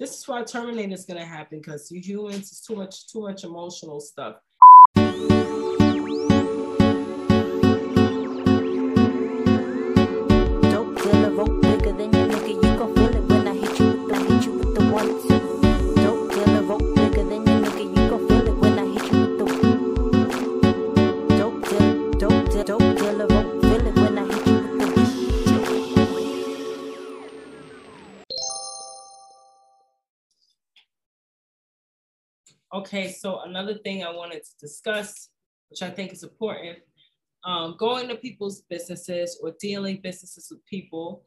this is why Terminator is gonna happen because you humans is too much too much emotional stuff. Okay, so another thing I wanted to discuss, which I think is important, um, going to people's businesses or dealing businesses with people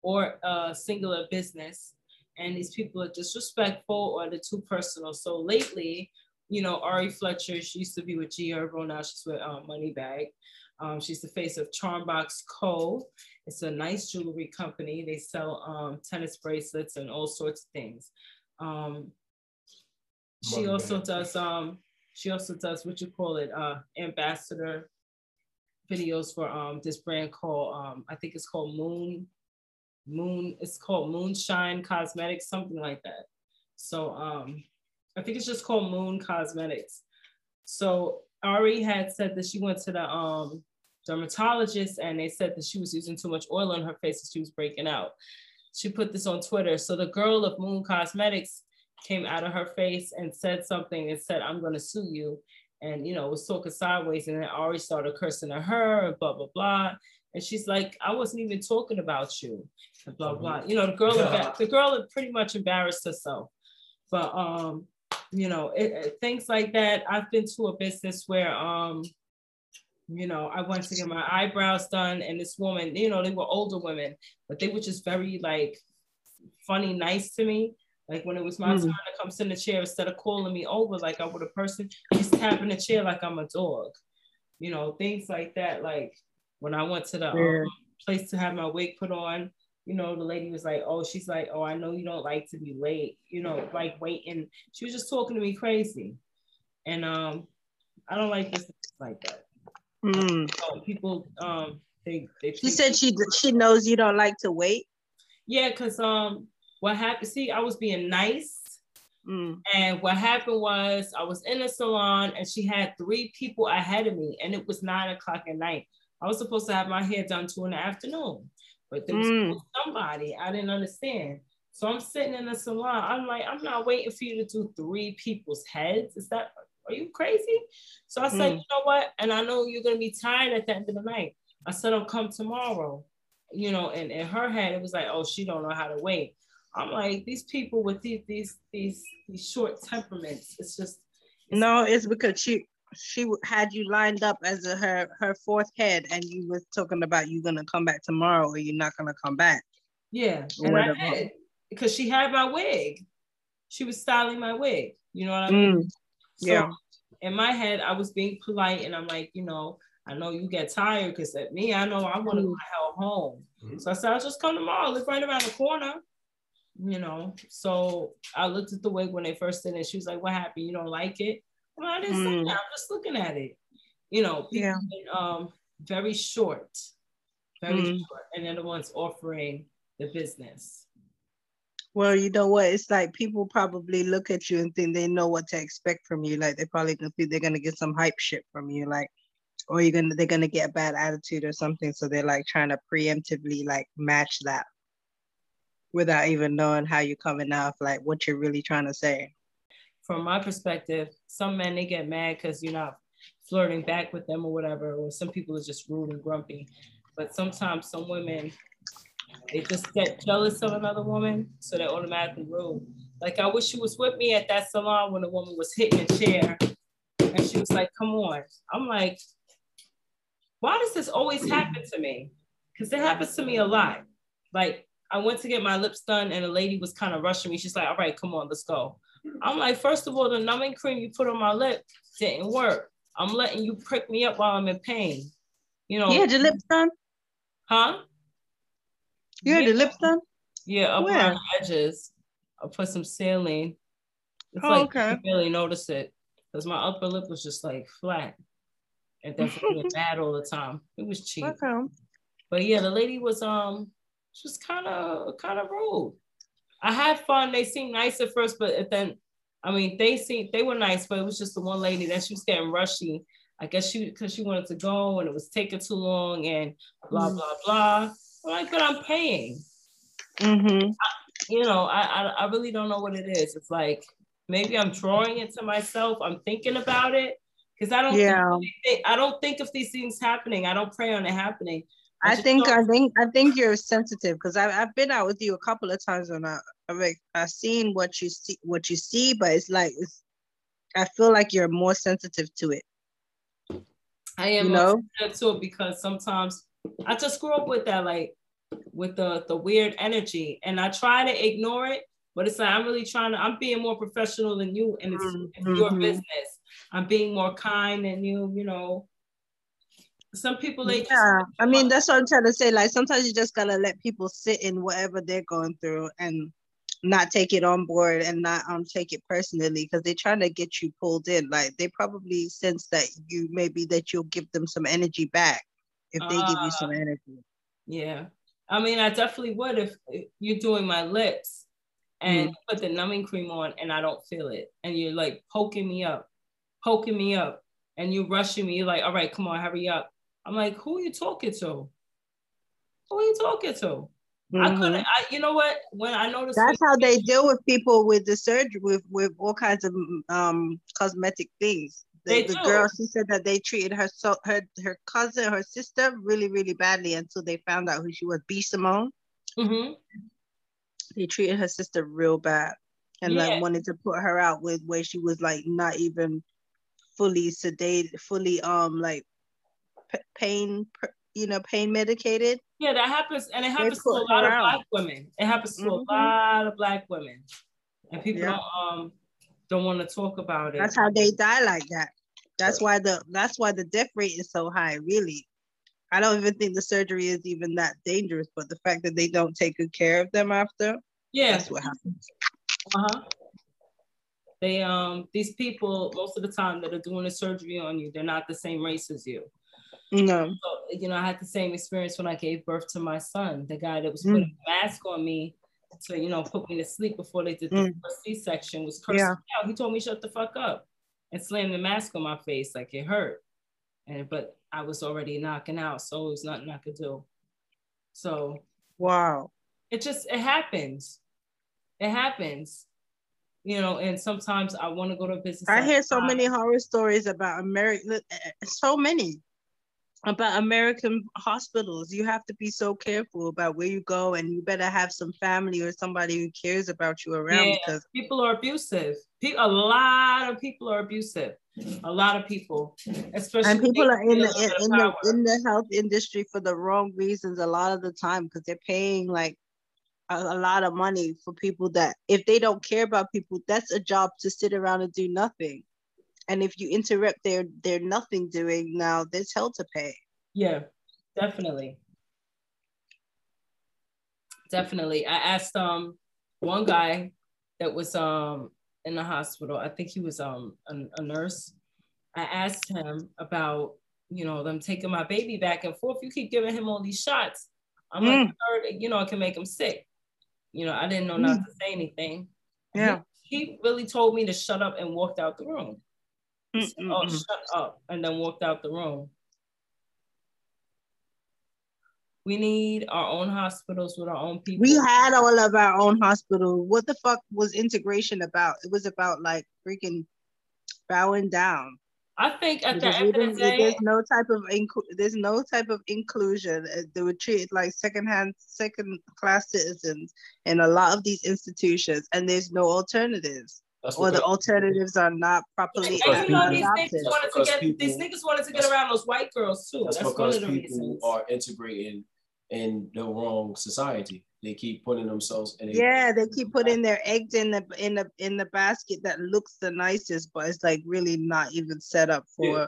or a singular business, and these people are disrespectful or they're too personal. So lately, you know, Ari Fletcher, she used to be with G Herbo, now she's with um, Moneybagg. Um, she's the face of Charmbox Co. It's a nice jewelry company. They sell um, tennis bracelets and all sorts of things. Um, she also does um she also does what you call it uh ambassador videos for um this brand called um I think it's called Moon Moon it's called Moonshine Cosmetics something like that. So um I think it's just called Moon Cosmetics. So Ari had said that she went to the um dermatologist and they said that she was using too much oil on her face and she was breaking out. She put this on Twitter. So the girl of Moon Cosmetics came out of her face and said something and said, I'm going to sue you. And, you know, was talking sideways. And then Ari started cursing at her and blah, blah, blah. And she's like, I wasn't even talking about you. And blah, blah. You know, the girl, yeah. the girl had pretty much embarrassed herself. But, um, you know, it, it, things like that. I've been to a business where, um, you know, I went to get my eyebrows done, and this woman, you know, they were older women, but they were just very like funny, nice to me. Like when it was my mm. turn to come sit in the chair, instead of calling me over like I would a person, she's tapping the chair like I'm a dog. You know, things like that. Like when I went to the yeah. um, place to have my wig put on, you know, the lady was like, oh, she's like, oh, I know you don't like to be late, you know, like waiting. She was just talking to me crazy. And um, I don't like this like that. Mm. So people um they, they She said she she knows you don't like to wait. Yeah, because um what happened? See, I was being nice. Mm. And what happened was I was in a salon and she had three people ahead of me, and it was nine o'clock at night. I was supposed to have my hair done two in the afternoon, but there was mm. somebody I didn't understand. So I'm sitting in the salon. I'm like, I'm not waiting for you to do three people's heads. Is that are you crazy? So I said, mm. you know what? And I know you're gonna be tired at the end of the night. I said, I'll come tomorrow. You know, and in her head, it was like, oh, she don't know how to wait. I'm like, these people with these these these these short temperaments. It's just it's no, it's because she she had you lined up as a, her her fourth head, and you was talking about you gonna come back tomorrow, or you're not gonna come back. Yeah, and I did because she had my wig. She was styling my wig. You know what I mean? Mm, so yeah. In my head, I was being polite, and I'm like, you know, I know you get tired because at me, I know I want to mm. go hell home. Mm-hmm. So I said, I'll just come tomorrow. Live right around the corner you know. So I looked at the wig when they first did it. She was like, "What happened? You don't like it?" Well, I didn't mm. say that. I'm just looking at it. You know, yeah. um, very short, very mm. short, and they're the ones offering the business. Well, you know what? It's like people probably look at you and think they know what to expect from you. Like they probably gonna think they're gonna get some hype shit from you, like, or you're gonna they're gonna get a bad attitude or something. So they're like trying to preemptively like match that without even knowing how you're coming off, like what you're really trying to say. From my perspective, some men they get mad because you're not flirting back with them or whatever, or some people are just rude and grumpy. But sometimes some women they just get jealous of another woman, so they're automatically rude. Like I wish she was with me at that salon when the woman was hitting a chair and she was like, come on. I'm like, why does this always happen to me? Because it happens to me a lot. Like I went to get my lips done and a lady was kind of rushing me. She's like, all right, come on, let's go. I'm like, first of all, the numbing cream you put on my lip didn't work. I'm letting you prick me up while I'm in pain. You know. You had your lips done? Huh? You had yeah. your lips done? Yeah, up Where? around the edges. I put some saline. It's oh, like okay. you barely notice it. Because my upper lip was just like flat. And then feeling bad all the time. It was cheap. Okay. But yeah, the lady was um just kind of kind of rude. I had fun. They seemed nice at first, but then I mean they seemed they were nice, but it was just the one lady that she was getting rushy. I guess she because she wanted to go and it was taking too long and blah mm-hmm. blah blah. I'm like, but I'm paying. Mm-hmm. I, you know, I, I I really don't know what it is. It's like maybe I'm drawing it to myself. I'm thinking about it because I don't. Yeah. Think, I don't think of these things happening. I don't pray on it happening. I, I think don't. I think I think you're sensitive because I've I've been out with you a couple of times when I I've, I've seen what you see what you see, but it's like it's I feel like you're more sensitive to it. I am you know? to it because sometimes I just grew up with that, like with the the weird energy, and I try to ignore it. But it's like I'm really trying to. I'm being more professional than you, and it's, mm-hmm. your business. I'm being more kind than you. You know, some people they yeah i mean that's what i'm trying to say like sometimes you just gotta let people sit in whatever they're going through and not take it on board and not um take it personally because they're trying to get you pulled in like they probably sense that you maybe that you'll give them some energy back if they uh, give you some uh, energy. Yeah. I mean i definitely would if, if you're doing my lips and mm. put the numbing cream on and i don't feel it and you're like poking me up poking me up and you're rushing me you're like all right come on hurry up I'm like, who are you talking to? Who are you talking to? Mm-hmm. I couldn't. I, you know what? When I noticed that's how they deal with people with the surgery with with all kinds of um cosmetic things. The, they the girl she said that they treated her so her her cousin her sister really really badly until they found out who she was. B Simone. Mm-hmm. They treated her sister real bad and yeah. like wanted to put her out with where she was like not even fully sedated, fully um like pain, you know, pain medicated. Yeah, that happens, and it happens to a lot of black women. It happens to mm-hmm. a lot of black women, and people yeah. don't um don't want to talk about it. That's how they die like that. That's why the that's why the death rate is so high. Really, I don't even think the surgery is even that dangerous, but the fact that they don't take good care of them after, yeah, that's what happens. Uh huh. They um these people most of the time that are doing the surgery on you, they're not the same race as you. No. So, you know, I had the same experience when I gave birth to my son. The guy that was putting mm. a mask on me to, you know, put me to sleep before they did the mm. C-section was cursing yeah. out. He told me shut the fuck up and slammed the mask on my face like it hurt. And but I was already knocking out, so it was nothing I could do. So wow. It just it happens. It happens you know, and sometimes I want to go to business. I hear so many horror stories about America, so many about American hospitals. You have to be so careful about where you go, and you better have some family or somebody who cares about you around yeah, because people are abusive. A lot of people are abusive. A lot of people, especially and people are in the in, in the in the health industry for the wrong reasons a lot of the time because they're paying like a, a lot of money for people that if they don't care about people, that's a job to sit around and do nothing and if you interrupt their their nothing doing now there's hell to pay. Yeah definitely. Definitely. I asked um one guy that was um in the hospital i think he was um a, a nurse. I asked him about you know them taking my baby back and forth. You keep giving him all these shots. I'm mm. like you know it can make him sick. You know i didn't know mm. not to say anything. Yeah. he, he really told me to shut up and walked out the room Mm, said, mm, oh, mm. shut up, and then walked out the room. We need our own hospitals with our own people. We had all of our own hospitals. What the fuck was integration about? It was about like freaking bowing down. I think at because the end of the day, there's no type of inc- there's no type of inclusion. Uh, they were treated like second-hand, second-class citizens in a lot of these institutions, and there's no alternatives. That's or the alternatives are not properly and, you know, these niggas, wanted to get, people, these niggas wanted to get around those white girls too. That's, that's because people reasons. are integrating in the wrong society. They keep putting themselves in. yeah, they keep putting their eggs in the in the in the basket that looks the nicest, but it's like really not even set up for. Yeah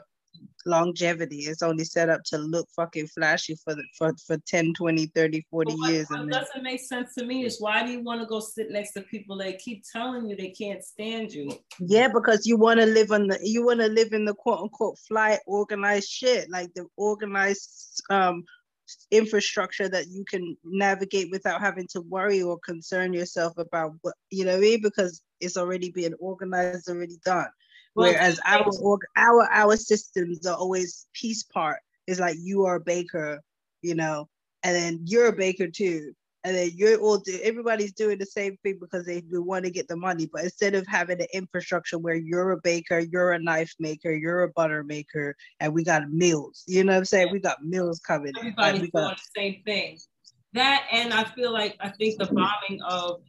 longevity. It's only set up to look fucking flashy for the, for, for 10, 20, 30, 40 what, years. What doesn't make sense to me is why do you want to go sit next to people that keep telling you they can't stand you? Yeah, because you want to live on the you want to live in the quote unquote fly organized shit, like the organized um infrastructure that you can navigate without having to worry or concern yourself about what you know what I mean? because it's already being organized already done well, whereas our our our systems are always piece part. It's like you are a baker you know and then you're a baker too. And then you're all do, everybody's doing the same thing because they, want to get the money. But instead of having an infrastructure where you're a baker you're a knife maker you're a butter maker and we got meals you know what i'm saying? We got meals coming everybody's doing got, the same thing. That and i feel like i think the bombing of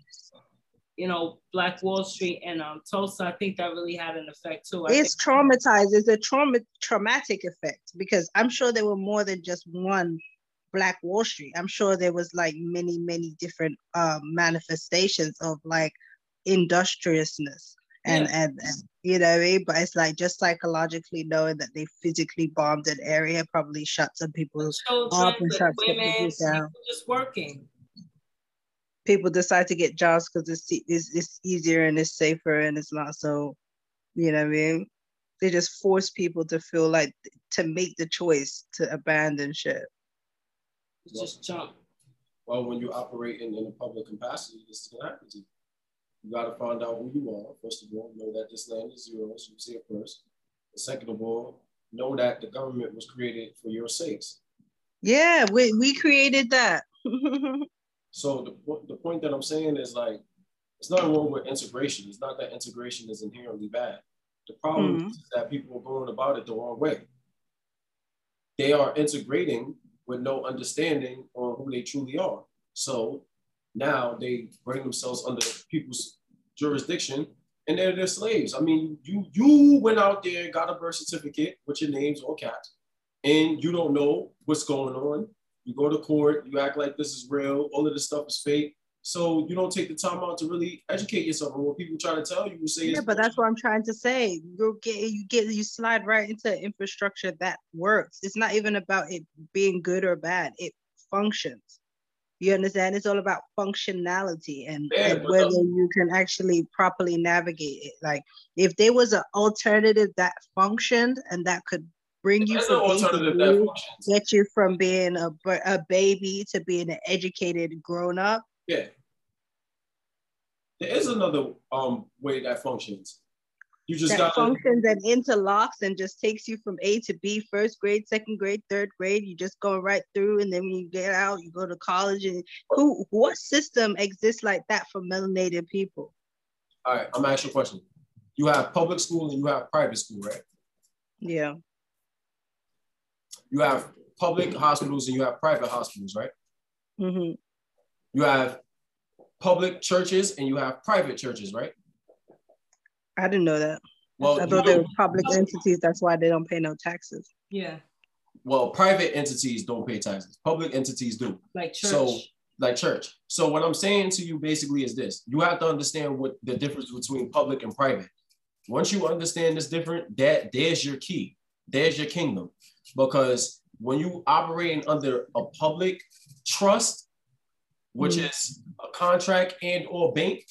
you know, Black Wall Street and um, Tulsa, I think that really had an effect too. I it's think- traumatized. It's a trauma traumatic effect because I'm sure there were more than just one Black Wall Street. I'm sure there was like many, many different uh, manifestations of like industriousness and, yeah. and, and you know, I mean? but it's like just psychologically knowing that they physically bombed an area probably shut some people up and shut women, people down. Just working people decide to get jobs because it's, it's it's easier and it's safer and it's not so, you know what I mean? They just force people to feel like to make the choice to abandon shit. It's just jump. Well, when you operate in, in a public capacity, this is gonna happen to you. You gotta find out who you are. First of all, know that this land is yours. You see it first. And second of all, know that the government was created for your sakes. Yeah, we, we created that. So the, the point that I'm saying is like, it's not wrong with integration. It's not that integration is inherently bad. The problem mm-hmm. is that people are going about it the wrong way. They are integrating with no understanding on who they truly are. So now they bring themselves under people's jurisdiction and they're their slaves. I mean, you you went out there, got a birth certificate with your names all caps, and you don't know what's going on. You go to court, you act like this is real, all of this stuff is fake. So you don't take the time out to really educate yourself. on what people try to tell you, you say, yeah, but that's what I'm trying to say. You get, you get, you slide right into infrastructure that works. It's not even about it being good or bad. It functions. You understand? It's all about functionality and, yeah, and whether you can actually properly navigate it. Like if there was an alternative that functioned and that could bring you from get you from being a, a baby to being an educated grown up. Yeah. There is another um way that functions. You just that got functions and interlocks and just takes you from A to B, first grade, second grade, third grade. You just go right through, and then when you get out, you go to college. And who, what system exists like that for melanated people? All right, I'm gonna ask you a question. You have public school and you have private school, right? Yeah you have public hospitals and you have private hospitals, right? Mm-hmm. You have public churches and you have private churches, right? I didn't know that. Well, I thought they were public entities. That's why they don't pay no taxes. Yeah. Well, private entities don't pay taxes. Public entities do. Like church. So, like church. So, what I'm saying to you basically is this: you have to understand what the difference between public and private. Once you understand this different, that there's your key. There's your kingdom. Because when you operating under a public trust, which mm. is a contract and or bank,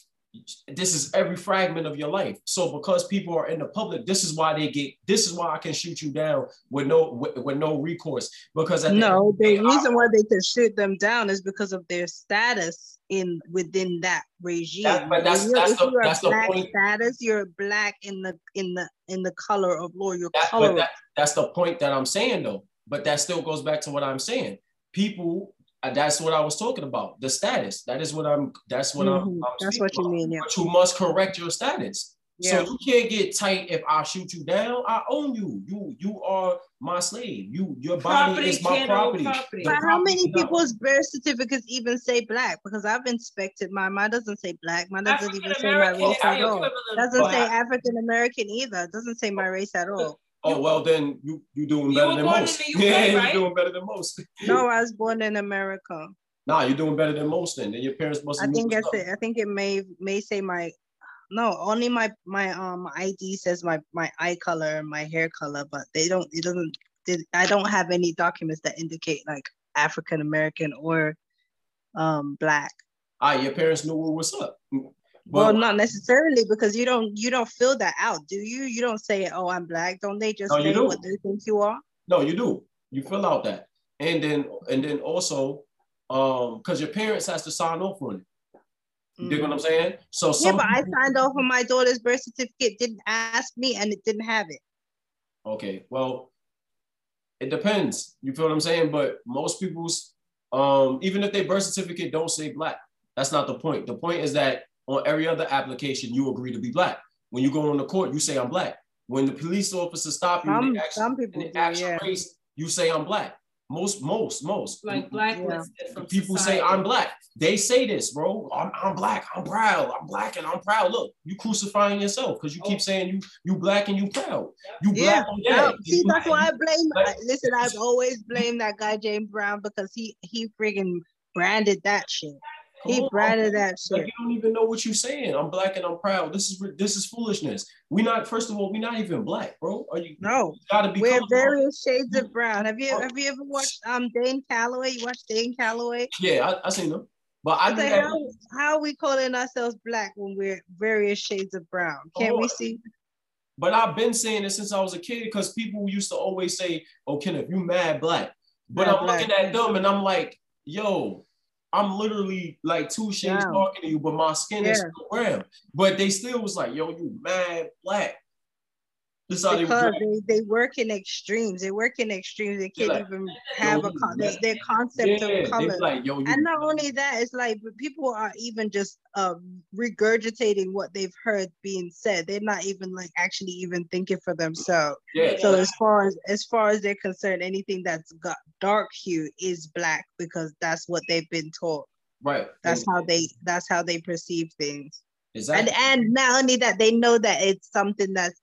this is every fragment of your life. So because people are in the public, this is why they get. This is why I can shoot you down with no with, with no recourse. Because no, the, the reason why they can shoot them down is because of their status in within that regime. That, but that's that's the, that's the point. Status, you're black in the in the in the color of law. Your that, color. That, that's the point that I'm saying though. But that still goes back to what I'm saying. People that's what I was talking about. The status. That is what I'm. That's what mm-hmm. I'm, I'm. That's what you about. mean. Yeah. But you must correct your status. Yeah. So you can't get tight if I shoot you down. I own you. You you are my slave. You your body property is my property. property. But how many people's birth certificates even say black? Because I've inspected mine. Mine doesn't say black. Mine doesn't even say my race at all. Doesn't say African American either. Doesn't say my race at all. Oh well, then you you doing better than most. UK, yeah, right? you're doing better than most. no, I was born in America. Nah, you're doing better than most. Then, then your parents must. I think that's it. I think it may may say my. No, only my my um ID says my my eye color and my hair color, but they don't. It doesn't. It, I don't have any documents that indicate like African American or um black. Ah, your parents knew what was up well, not necessarily because you don't you don't fill that out, do you? You don't say, "Oh, I'm black." Don't they just no, say what they think you are? No, you do. You fill out that. and then and then also um because your parents has to sign off on it. You dig what I'm saying? So yeah, but people, I signed off on my daughter's birth certificate. Didn't ask me, and it didn't have it. Okay, well, it depends. You feel what I'm saying? But most people's, um, even if their birth certificate don't say black, that's not the point. The point is that on every other application, you agree to be black. When you go on the court, you say I'm black. When the police officer stop you, some, ask, some people do, yeah. race, you say I'm black. Most, most, most. Like blacklisted yeah. People society. say I'm black. They say this, bro. I'm, I'm black. I'm proud. I'm black and I'm proud. Look, you crucifying yourself because you keep oh. saying you you black and you proud. You yeah. black. See, that's why I blame. Like, listen, I've always blamed that guy James Brown because he he friggin' branded that shit. He branded that shit. Like you don't even know what you're saying. I'm black and I'm proud. This is this is foolishness. We not first of all, we're not even black, bro. Are you? No. You gotta be. We're various shades of brown. Have you have you ever watched um Dane Calloway? You watched Dane Calloway? Yeah, I, I seen them. But I how, how are we calling ourselves black when we're various shades of brown? Can't oh, we see? But I've been saying it since I was a kid because people used to always say, "Oh, Kenneth, you mad black." But mad I'm black. looking at them and I'm like, "Yo, I'm literally like two shades wow. darker than you, but my skin yeah. is brown. But they still was like, yo, you mad black. This because they, they, work in extremes. They work in extremes. They can't like, even have a con- their, their concept yeah, of color. Like, Yo, and not only that, it's like people are even just uh, regurgitating what they've heard being said. They're not even like actually even thinking for themselves. Yeah. So as far as as far as they're concerned, anything that's got dark hue is black because that's what they've been taught. Right. That's and, how they that's how they perceive things. Exactly. And and not only that, they know that it's something that's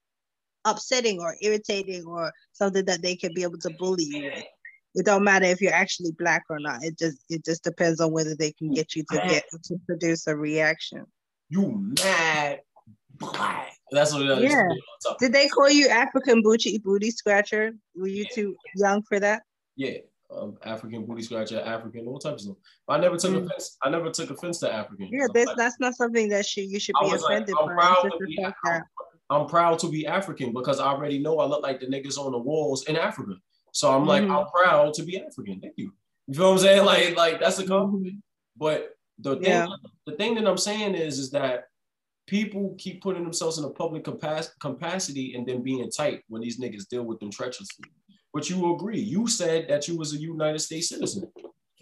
upsetting or irritating or something that they can be able to bully you with. It don't matter if you're actually black or not. It just it just depends on whether they can get you to get to produce a reaction. You mad black. That's what it is. Yeah. Did they call you African booty booty scratcher? Were you too young for that? Yeah. Um, African booty scratcher, African, all types of them. But I never took mm. offense. I never took offense to African. Yeah, that's like, that's not something that should you should be offended like, by. I'm proud to be African because I already know I look like the niggas on the walls in Africa. So I'm like, mm-hmm. I'm proud to be African. Thank you. You feel what I'm saying? Like, like that's a compliment. Mm-hmm. But the thing, yeah. the thing that I'm saying is, is that people keep putting themselves in a public capacity and then being tight when these niggas deal with them treacherously. But you agree. You said that you was a United States citizen.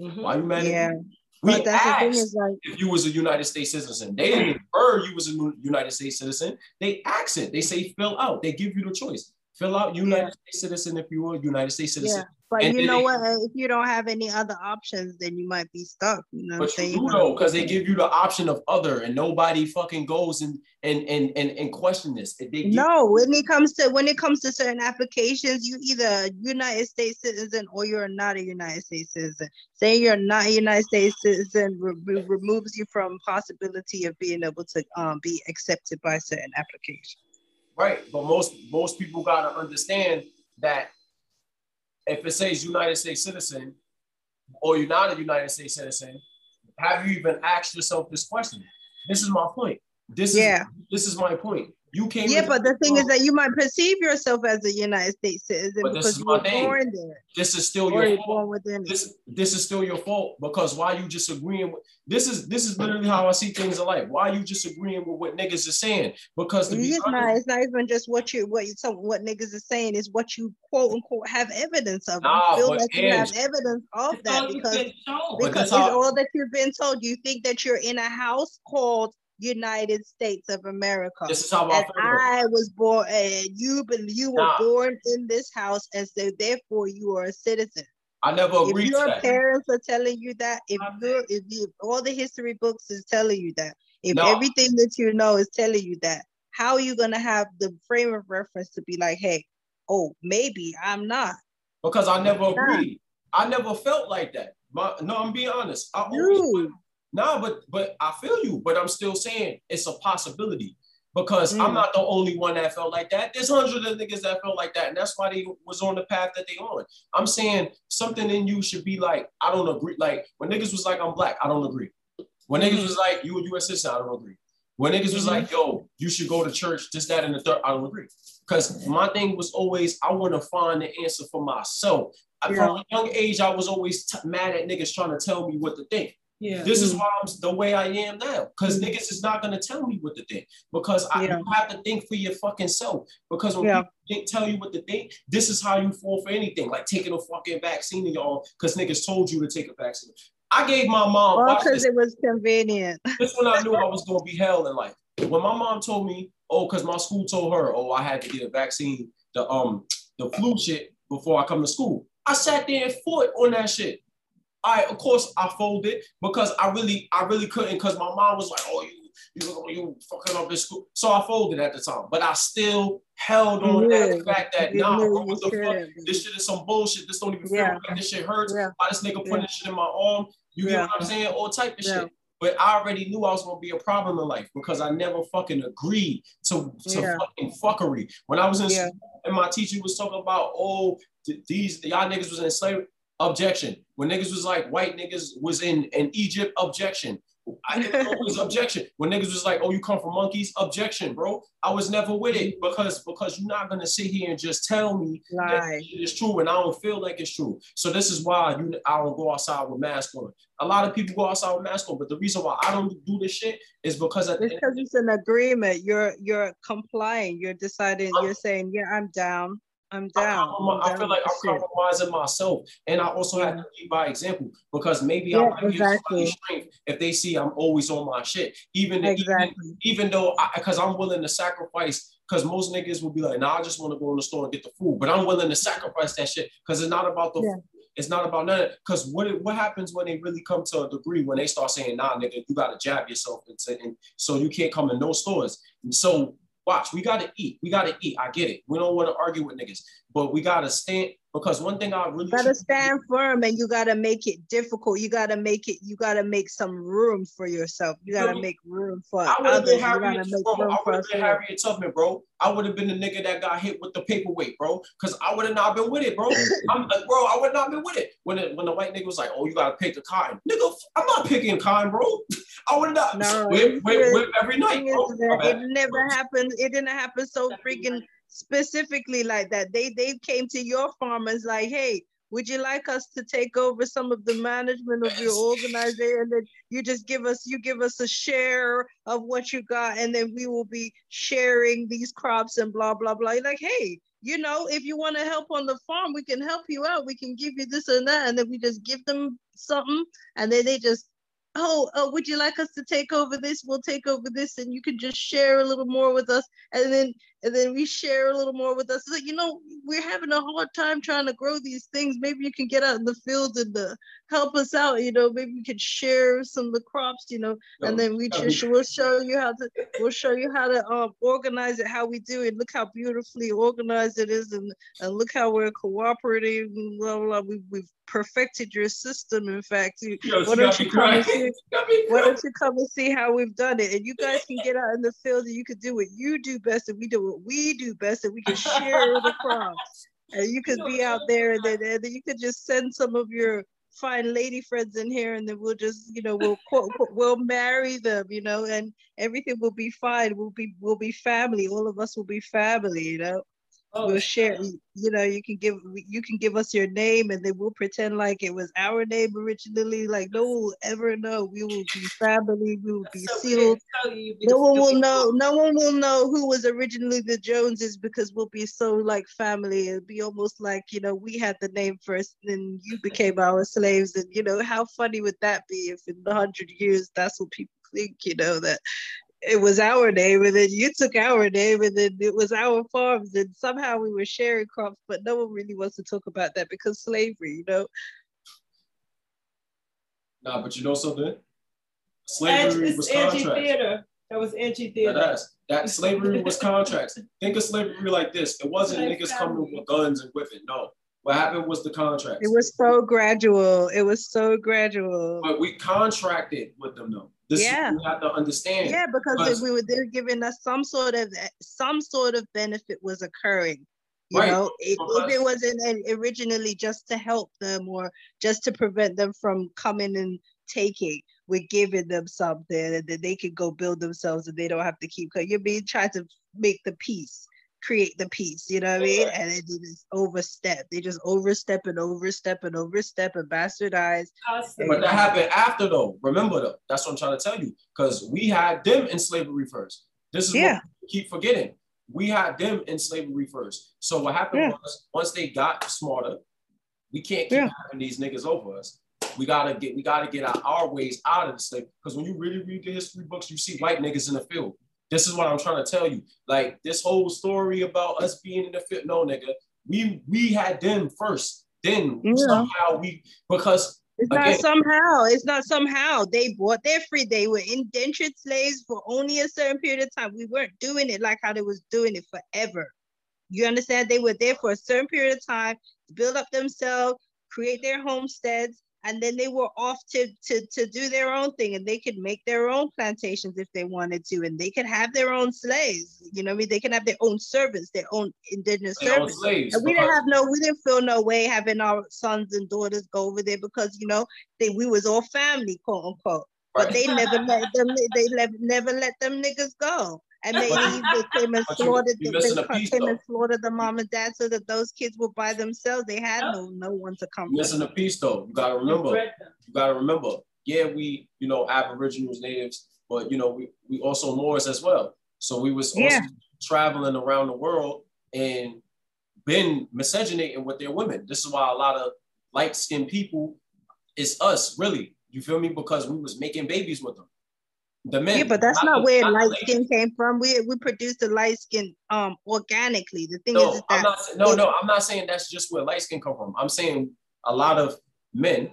Mm-hmm. Why you mad yeah. We but that's the thing is like if you was a United States citizen. They didn't infer you was a United States citizen. They it. They say fill out. They give you the choice. Fill out United yeah. States citizen if you are a United States citizen. Yeah. But and you know they, what? If you don't have any other options, then you might be stuck. You know but you do though, because they give you the option of other, and nobody fucking goes and and and and, and question this. no, when it comes to when it comes to certain applications, you either a United States citizen or you're not a United States citizen. Saying you're not a United States citizen re- removes you from possibility of being able to um, be accepted by certain applications. Right, but most most people gotta understand that if it says United States citizen or you're not a United States citizen, have you even asked yourself this question? This is my point. This yeah. is this is my point. You came. Yeah, but the thing is that you might perceive yourself as a United States citizen but because you were thing. born there. This is still your fault. This, this is still your fault because why you just agreeing with this is this is literally how I see things in life. Why you just agreeing with what niggas are saying? Because to it's, not, it's not even just what you what you, so what niggas are saying is what you quote unquote have evidence of. Nah, you feel like you have evidence of that because because it's all that you've been told. You think that you're in a house called United States of America. This is how I, I was born, and you you were nah. born in this house, and so therefore you are a citizen. I never agreed. If your parents are telling you that, if you if you all the history books is telling you that, if no. everything that you know is telling you that, how are you gonna have the frame of reference to be like, hey, oh, maybe I'm not? Because I never agreed. I never felt like that. My, no, I'm being honest. I always, no, but but I feel you, but I'm still saying it's a possibility because mm. I'm not the only one that felt like that. There's hundreds of niggas that felt like that, and that's why they was on the path that they on. I'm saying something in you should be like, I don't agree. Like when niggas was like, I'm black, I don't agree. When mm. niggas was like, you a U.S. citizen, I don't agree. When niggas was like, yo, you should go to church, just that and the third, I don't agree. Because my thing was always, I want to find the answer for myself. Yeah. From a young age, I was always t- mad at niggas trying to tell me what to think. Yeah. This is why I'm the way I am now. Because mm-hmm. niggas is not gonna tell me what to think. Because I yeah. you have to think for your fucking self. Because when yeah. people tell you what to think, this is how you fall for anything, like taking a fucking vaccine, and y'all, because niggas told you to take a vaccine. I gave my mom because it was convenient. this when I knew I was gonna be hell in life. When my mom told me, oh, because my school told her, oh, I had to get a vaccine, the um the flu shit before I come to school. I sat there and fought on that shit. I of course I folded because I really I really couldn't because my mom was like, oh you you you fucking up in school. So I folded at the time, but I still held on yeah. that fact that nah, bro, what the fuck? This shit is some bullshit. This don't even feel yeah. like this shit hurts. Yeah. Why this nigga putting this shit in my arm? You yeah. get what I'm saying? All type of shit. But I already knew I was gonna be a problem in life because I never fucking agreed to, to fucking fuckery. When I was in school and my teacher was talking about, oh, these y'all niggas was in slavery objection. When niggas was like white niggas was in, in Egypt, objection. I didn't know it was objection. When niggas was like, oh, you come from monkeys, objection, bro. I was never with it because because you're not gonna sit here and just tell me it's true and I don't feel like it's true. So this is why you I don't go outside with mask on. A lot of people go outside with mask on, but the reason why I don't do this shit is because it's because it's an agreement. You're you're complying. You're deciding. I'm, you're saying, yeah, I'm down. I'm down. I, I, I feel like I'm compromising myself, and I also yeah. have to lead by example because maybe yeah, I might exactly. strength if they see I'm always on my shit, even exactly. even, even though because I'm willing to sacrifice. Because most niggas will be like, nah, I just want to go in the store and get the food, but I'm willing to sacrifice that shit because it's not about the. Yeah. It's not about none. Because what what happens when they really come to a degree when they start saying, nah, nigga, you gotta jab yourself, and, and so you can't come in no stores. And so Watch, we gotta eat. We gotta eat. I get it. We don't want to argue with niggas, but we gotta stand because one thing I really gotta stand firm and you gotta make it difficult. You gotta make it. You gotta make some room for yourself. You gotta make room for I others. You gotta make bro, I would have been Harriet Tubman, bro. I would have been the nigga that got hit with the paperweight, bro. Cause I would have not been with it, bro. I'm like, bro, I would not been with it. When it, when the white nigga was like, oh, you gotta pick the cotton, nigga. I'm not picking cotton, bro. I would not. No, whip, whip, whip every night, bro. It never happened. It didn't happen so freaking specifically like that. They they came to your farmers like, hey, would you like us to take over some of the management of your organization? And then you just give us you give us a share of what you got, and then we will be sharing these crops and blah blah blah. You're like, hey, you know, if you want to help on the farm, we can help you out. We can give you this and that, and then we just give them something, and then they just oh, oh, would you like us to take over this? We'll take over this, and you can just share a little more with us. And then, and then we share a little more with us. Like, you know, we're having a hard time trying to grow these things. Maybe you can get out in the field and uh, help us out. You know, maybe we could share some of the crops. You know, and then we just we'll show you how to we'll show you how to um, organize it, how we do it. Look how beautifully organized it is, and and look how we're cooperative. Blah blah. We, we've perfected your system. In fact, you, Yo, why don't you come and see? Why don't you come and see how we've done it? And you guys can get out in the field and you can do what you do best, and we do what we do best, and we can share the crops. And you could be out there, and then, and then you could just send some of your fine lady friends in here, and then we'll just, you know, we'll we'll marry them, you know, and everything will be fine. We'll be we'll be family. All of us will be family, you know. Oh, we'll share you know you can give you can give us your name and then we'll pretend like it was our name originally. Like no one will ever know. We will be family. We will be so sealed. No one will know. no one will know who was originally the joneses because we'll be so like family. It'll be almost like you know we had the name first and then you became our slaves. And you know how funny would that be if in a hundred years that's what people think you know that it was our name and then you took our name and then it was our farms and somehow we were sharing crops but no one really wants to talk about that because slavery you know? Nah but you know something? Slavery it's was anti-theater that was anti-theater that, that slavery was contracts. Think of slavery like this. It wasn't niggas coming with guns and whipping. No. What happened was the contract. It was so gradual. It was so gradual. But we contracted with them though. This yeah. you have to understand. Yeah, because we were they're giving us some sort of some sort of benefit was occurring. You right. know, it, if it wasn't originally just to help them or just to prevent them from coming and taking, we're giving them something that they can go build themselves and they don't have to keep Cause you're being trying to make the peace create the peace you know what i mean and they just overstep they just overstep and overstep and overstep and bastardize but that happened after though remember though that's what i'm trying to tell you because we had them in slavery first this is yeah. what we keep forgetting we had them in slavery first so what happened yeah. was once they got smarter we can't keep yeah. having these niggas over us we gotta get we gotta get our, our ways out of the slave. Because when you really read the history books, you see white niggas in the field. This is what I'm trying to tell you. Like this whole story about us being in the fit, No, nigga, we we had them first. Then yeah. somehow we because it's Again. not somehow. It's not somehow. They bought their free. They were indentured slaves for only a certain period of time. We weren't doing it like how they was doing it forever. You understand? They were there for a certain period of time to build up themselves, create their homesteads, and then they were off to, to, to do their own thing and they could make their own plantations if they wanted to and they could have their own slaves you know I mean? They can have their own servants their own indigenous their servants. own slaves, and we didn't have no we didn't feel no way having our sons and daughters go over there because you know they we was all family quote unquote. Right. but they never let them they never let them niggas go and they even came and slaughtered the, they came and slaughtered the mom and dad so that those kids were by themselves. They had no no one to come. Listen to piece though. You gotta remember. You gotta remember. Yeah, we you know Aboriginals, natives, but you know we we also Moors as well. So we was also yeah. traveling around the world and been miscegenating with their women. This is why a lot of light skinned people, it's us really. You feel me? Because we was making babies with them. The men. Yeah, but that's not, not where not light skin came from. We we produce the light skin um organically. The thing no, is, is I'm not, no, no, I'm not saying that's just where light skin come from. I'm saying a lot of men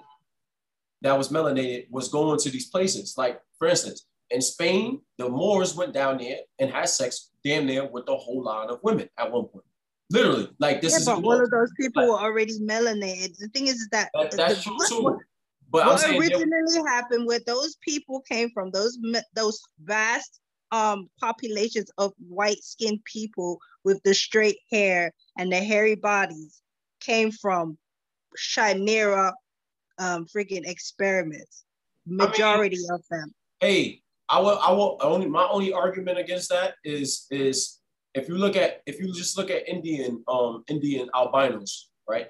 that was melanated was going to these places. Like for instance, in Spain, the Moors went down there and had sex damn near with a whole lot of women at one point. Literally, like this yeah, is. But one of those people like, were already melanated. The thing is that, that that's the, true too. But what originally happened where those people came from, those those vast um populations of white skinned people with the straight hair and the hairy bodies came from chimera um freaking experiments. Majority I mean, of them. Hey, I will I will only my only argument against that is is if you look at if you just look at Indian um Indian albinos, right?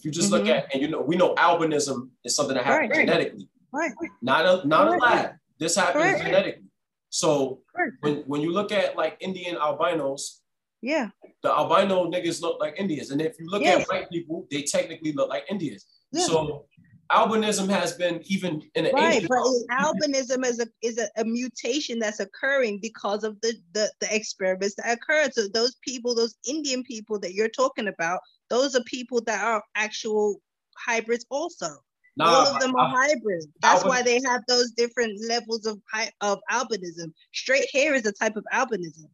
If you just mm-hmm. look at, and you know, we know albinism is something that happens right, genetically, right. not a not right. a lab. This happens right. genetically. So when, when you look at like Indian albinos, yeah, the albino niggas look like Indians, and if you look yes. at white people, they technically look like Indians. Yeah. So albinism has been even in an right, but albinism is a is a, a, mutation that's occurring because of the, the the experiments that occurred. So those people, those Indian people that you're talking about, those are people that are actual hybrids also. Nah, All of them are I, hybrids. That's why they have those different levels of of albinism. Straight hair is a type of albinism.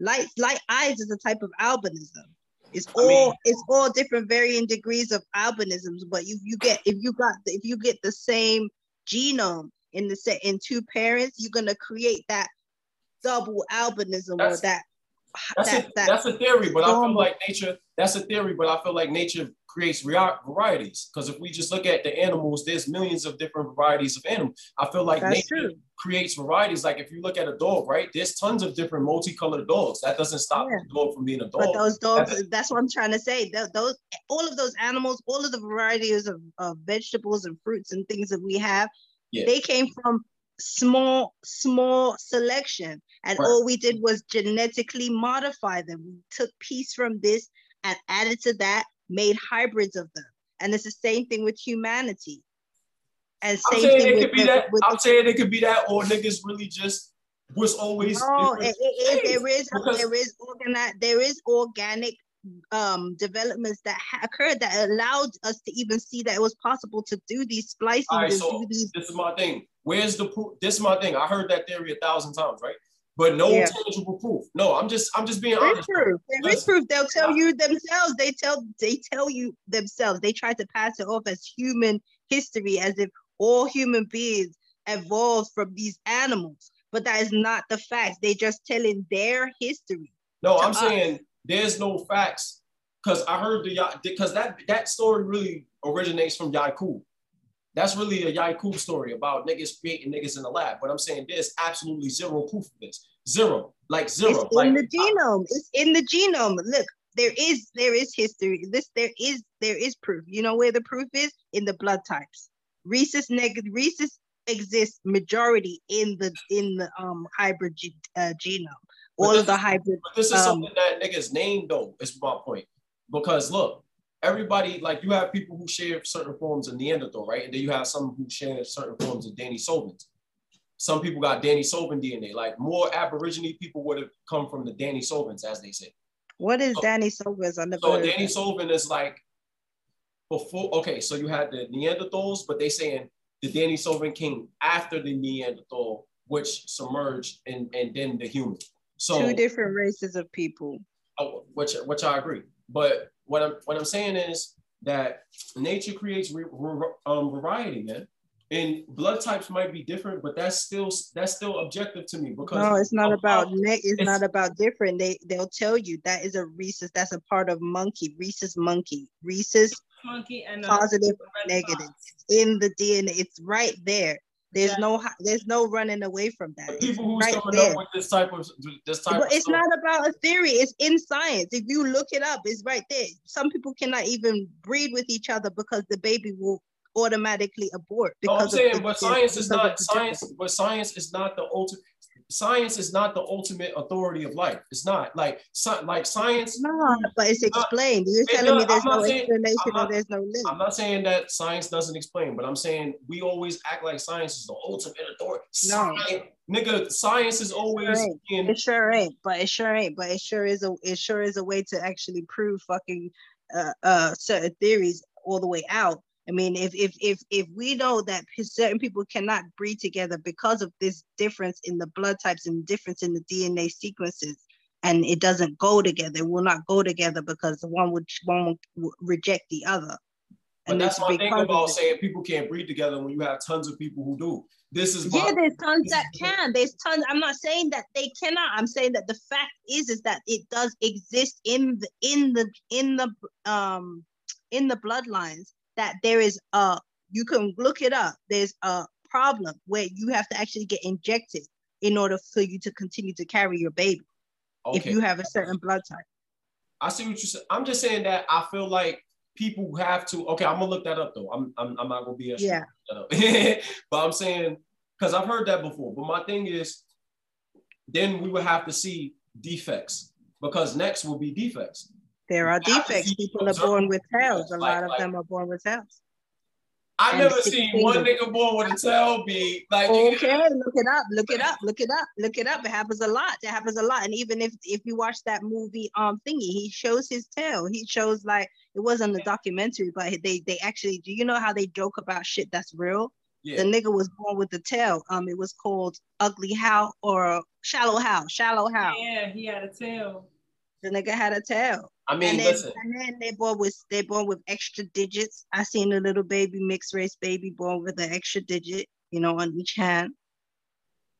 Light light eyes is a type of albinism. It's all I mean, it's all different varying degrees of albinisms, but you you get if you got if you get the same genome in the set in two parents, you're gonna create that double albinism or that that's, that, a, that that's a theory, but I feel like nature, that's a theory, but I feel like nature creates varieties. Because if we just look at the animals, there's millions of different varieties of animals. I feel like that's nature true. creates varieties. Like if you look at a dog, right? There's tons of different multicolored dogs. That doesn't stop yeah. the dog from being a dog. But those dogs, that's, that's what I'm trying to say. Those all of those animals, all of the varieties of, of vegetables and fruits and things that we have, yeah. they came from small, small selection. And right. all we did was genetically modify them. We took piece from this and added to that, made hybrids of them. And it's the same thing with humanity. And same I'm saying thing it could be that. I'm saying it could be that, or niggas really just was always. No, it, there is because, there is organic there is organic um, developments that ha- occurred that allowed us to even see that it was possible to do these splicing. Right, so these- this is my thing. Where's the proof? This is my thing. I heard that theory a thousand times, right? But no yeah. tangible proof. No, I'm just I'm just being there honest. Proof. There is proof. They'll tell you themselves. They tell they tell you themselves. They try to pass it off as human history, as if all human beings evolved from these animals. But that is not the fact. They just telling their history. No, I'm us. saying there's no facts because I heard the because that that story really originates from Yakub. That's really a Yakub story about niggas creating niggas in the lab. But I'm saying there's absolutely zero proof of this. Zero. Like zero. It's like, in the genome. It's in the genome. Look, there is there is history. This there is there is proof. You know where the proof is? In the blood types. Rhesus negative rhesus exists majority in the in the um hybrid ge- uh, genome. All this, of the hybrid. But this is um, something that niggas named though, is my point. Because look, everybody, like you have people who share certain forms of Neanderthal, right? And then you have some who share certain forms of Denisovans. Some people got Denisovan DNA. Like more Aborigine people would have come from the Danny Denisovans, as they say. What is So- Danny Silver's on the So Danny Denisovan is like before. Okay, so you had the Neanderthals, but they saying the Denisovan came after the Neanderthal, which submerged and and then the human. So two different races of people. Oh, which which I agree. But what I'm what I'm saying is that nature creates re, re- um, variety, man. And blood types might be different, but that's still that's still objective to me because No, it's not of about how- ne- it's, it's- not about different. They they'll tell you that is a rhesus. That's a part of monkey. Rhesus monkey. Rhesus Monkey and a positive, red negative fox. in the DNA. It's right there. There's Yeah. no there's no running away from that. It's people who's right coming there. up with this type of this type But of it's not about a theory. It's in science. If you look it up, it's right there. Some people cannot even breed with each other because the baby will automatically abort. No, I'm Because saying, but science is not science. But science is not the ultimate. Science is not the ultimate authority of life. It's not like sci- like science. No, but it's explained. You're It telling me there's no saying- explanation not- or there's no link. I'm not saying that science doesn't explain, but I'm saying we always act like science is the ultimate authority. No. Science, nigga, science is always ain't. in. It sure ain't, but it sure ain't. But it sure is a it sure is a way to actually prove fucking uh, uh certain theories all the way out. I mean, if if if if we know that certain people cannot breed together because of this difference in the blood types and difference in the DNA sequences, and it doesn't go together, it will not go together because the one would one would reject the other. But that's one thing about saying people can't breed together when you have tons of people who do. This is Yeah, there's tons that can. There's tons. I'm not saying that they cannot. I'm saying that the fact is is that it does exist in the in the in the um in the bloodlines that there is a you can look it up. There's a problem where you have to actually get injected in order for you to continue to carry your baby if you have a certain blood type. I see what you said. I'm just saying that I feel like people have to. Okay, I'm gonna look that up though. I'm I'm, I'm not gonna be a Yeah. but I'm saying because I've heard that before. But my thing is, then we would have to see defects because next will be defects. There are You have to defects. People are born with tails. A lot of them are born with tails. I never six seen one nigga born with a tail be like. Okay, look it up, look it up, look it up, look it up. It happens a lot. It happens a lot. And even if if you watch that movie, um, thingy, he shows his tail. He shows like it wasn't a documentary, but they they actually. Do you know how they joke about shit that's real? Yeah. The nigga was born with the tail. Um, it was called Ugly How or Shallow Hal. Shallow Hal. Yeah, he had a tail. The nigga had a tail. I mean, and then, listen. and then they born with they born with extra digits. I seen a little baby mixed race baby born with an extra digit, you know, on each hand.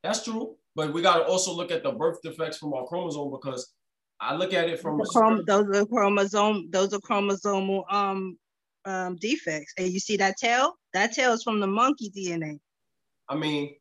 That's true, but we got to also look at the birth defects from our chromosome because I look at it from chrom- those are chromosome those are chromosomal um um defects and you see that tail that tail is from the monkey dna I mean,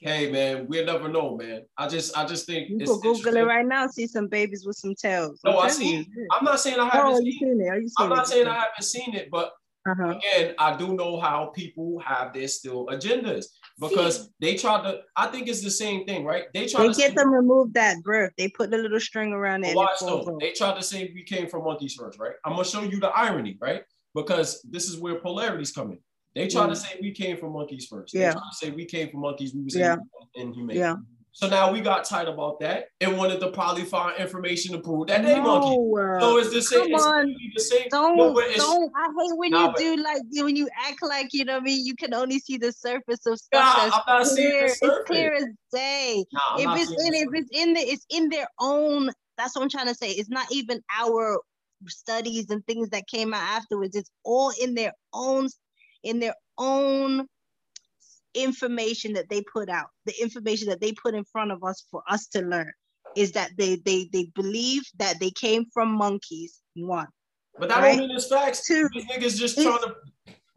hey man, we'll never know, man. I just I just think you it's can google it right now see some babies with some tails No, I'm I see. I'm not saying I oh haven't you seen. seen it oh, seen I'm it not saying I haven't seen it, but uh-huh. again, I do know how people have their still agendas because they try to. I think it's the same thing, right? They try they to get them remove that birth they put the little string around it watch though. They tried to say we came from monkeys first, right? I'm gonna show you the irony, right? Because this is where polarities come in. They try to Mm. say we came from monkeys first. Yeah. They to say we came from monkeys. We was Yeah. inhumane. yeah So now we got tight about that and wanted to probably find information to prove that they monkey. no, uh, So it's the same. come on. the same. don't No, don't i hate when Nah, you but- do like when you act like you know what i mean you can only see the surface of Nah, stuff that's I'm not seeing the clear. it's clear as day Nah, if it's in if it's in the it's in their own that's what i'm trying to say it's not even our studies and things that came out afterwards it's all in their own in their own information that they put out the information that they put in front of us for us to learn is that they they they believe that they came from monkeys one But that Right? don't mean it's facts. Two, These niggas just trying to.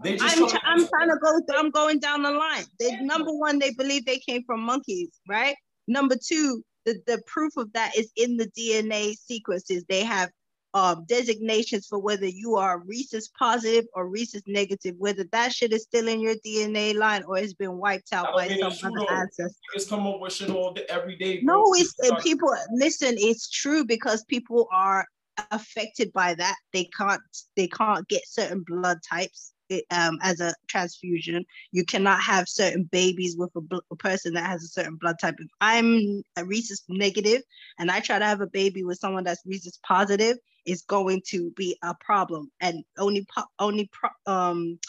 I'm, trying, I'm trying to go. Through, I'm going down the line. They number one, they believe they came from monkeys, right? Number two, the, the proof of that is in the DNA sequences. They have um, designations for whether you are rhesus positive or rhesus negative, whether that shit is still in your DNA line or it's been wiped out by some other ancestor. It's come up with shit all day, every day. Bro. No, it's people listen. It's true because people are affected by that. They can't. They can't get certain blood types um, as a transfusion. You cannot have certain babies with a, bl- a, person that has a certain blood type. If I'm a rhesus negative and I try to have a baby with someone that's rhesus positive, it's going to be a problem. And only only pro- um,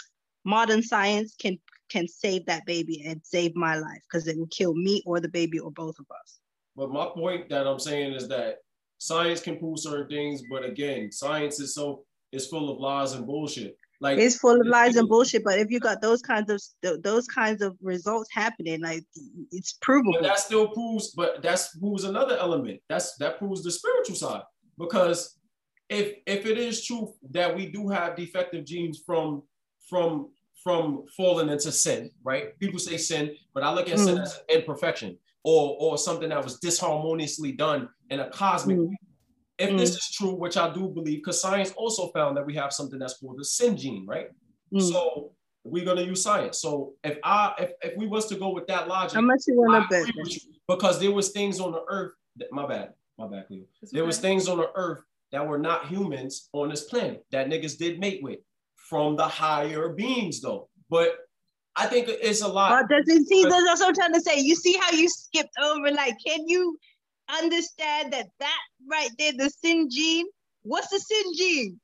modern science can can save that baby and save my life because it will kill me or the baby or both of us. But my point that I'm saying is that science can prove certain things, but again, science is so is full of lies and bullshit. Like it's full of lies and bullshit. But if you got those kinds of those kinds of results happening, like it's provable. that still proves, but that's proves another element. That's that proves the spiritual side. Because if if it is true that we do have defective genes from from from falling into sin, right? People say sin, but I look at mm. sin as an imperfection or or something that was disharmoniously done in a cosmic mm. way. If mm. this is true, which I do believe, because science also found that we have something that's called the sin gene, right? Mm. So we're gonna use science. So if I if, if we was to go with that logic, how much you want to bet? Because there was things on the earth that my bad, my bad, Cleo. There okay. was things on the earth that were not humans on this planet that niggas did mate with from the higher beings though. But I think it's a lot. But does it see? That's what I'm trying to say. You see how you skipped over? Like, can you understand that that right there, the sin gene? What's the sin gene?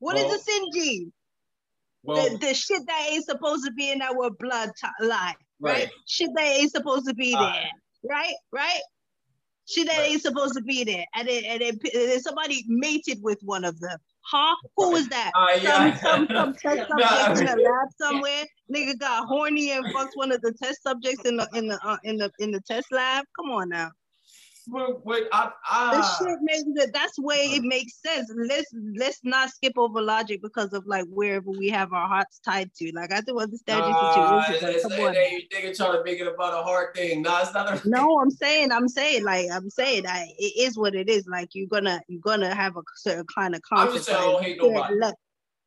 What well, is the sin gene? Well, the, the, shit that ain't supposed to be in our blood t- line, right? right? Shit that ain't supposed to be there, right? Right? Shit that right. ain't supposed to be there, and then, and then somebody mated with one of them. Huh? Who was that? Uh, yeah. Some some, some test subject in a lab somewhere. Nigga got horny and fucked one of the test subjects in the in the uh, in the in the test lab. Come on now but, but I, I this shit makes that that's way it makes sense. Let's let's not skip over logic because of like wherever we have our hearts tied to. Like I do understand your situation. Like, come on. They, they trying to make it about a hard thing. No, it's not a No, I'm saying, I'm saying, like I'm saying I, it is what it is. Like you're gonna you're gonna have a certain kind of concept. I'm just saying I don't hate nobody. Let,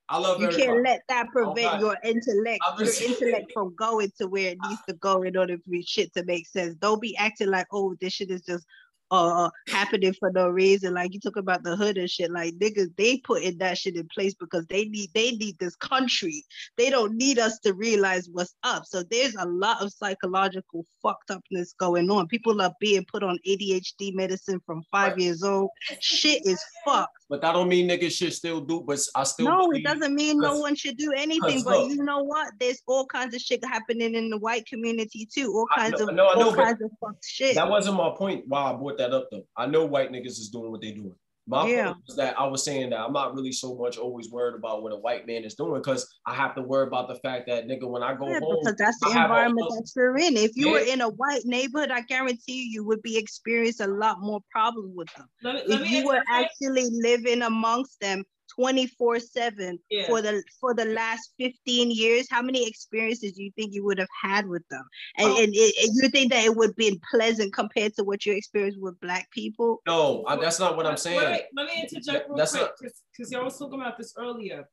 I love you everybody. can't let that prevent your intellect, your intellect from going to where it needs to go in order for shit to make sense. Don't be acting like, oh, this shit is just uh happening for no reason. Like you talk about the hood and shit. Like niggas, they put in that shit in place because they need they need this country. They don't need us to realize what's up. So there's a lot of psychological fucked upness going on. People are being put on ADHD medicine from five right. years old. Shit is fucked. But that don't mean niggas should still do. But I still no, it doesn't mean no one should do anything. But look, you know what? There's all kinds of shit happening in the white community too. All kinds know, of no, all kinds of fucked shit. That wasn't my point. Why I brought that up though. I know white niggas is doing what they doing. My yeah. point was that I was saying that I'm not really so much always worried about what a white man is doing because I have to worry about the fact that nigga when I go yeah, home because that's the environment that you're in. If you yeah. were in a white neighborhood, I guarantee you, you would be experiencing a lot more problems with them. Let if let you were actually living amongst them, 24 7 for the for the last 15 years how many experiences do you think you would have had with them? And, oh. and, it, and, you think that it would be pleasant compared to what you experienced with black people? No that's not what i'm saying wait, let me interject real that's quick because y'all was talking about this earlier.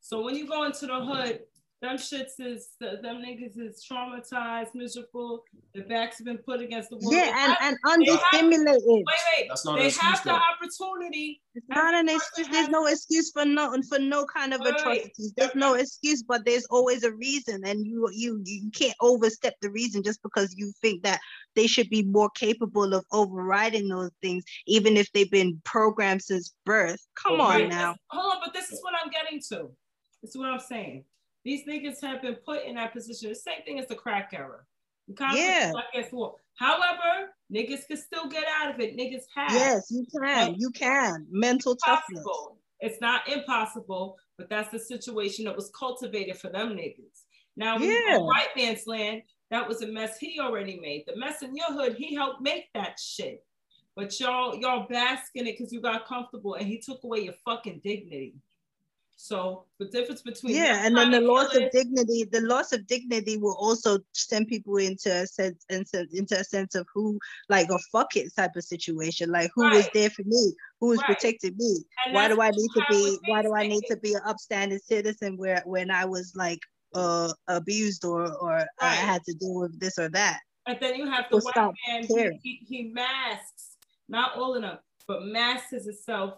So when you go into the hood them shits is them niggas is traumatized, miserable. Their backs have been put against the wall. Yeah, and, and understimulated. Wait, wait. That's not they have the opportunity. It's not an excuse. There's no excuse for no for no kind of atrocities. There's no excuse, but there's always a reason, and you you you can't overstep the reason just because you think that they should be more capable of overriding those things, even if they've been programmed since birth. Come okay. on now. Hold on, but this is what I'm getting to. This is what I'm saying. These niggas have been put in that position. The same thing as the crack era. Yeah. However, niggas can still get out of it. Niggas have. Yes, you can. You can. Mental toughness. It's not impossible, but that's the situation that was cultivated for them niggas. Now, yeah. white man's land, that was a mess he already made. The mess in your hood, he helped make that shit. But y'all, y'all bask in it because you got comfortable and he took away your fucking dignity. So the difference between yeah, and then the loss of dignity, the loss of dignity will also send people into a sense, into a sense of who, like a fuck it type of situation, like who right. was there for me, who was right. protecting me. And why do I need to be? Why do I need to be an upstanding citizen where when I was like uh, abused or or right. I had to deal with this or that? And then you have the white man. He, he, he masks, not all enough, but masks himself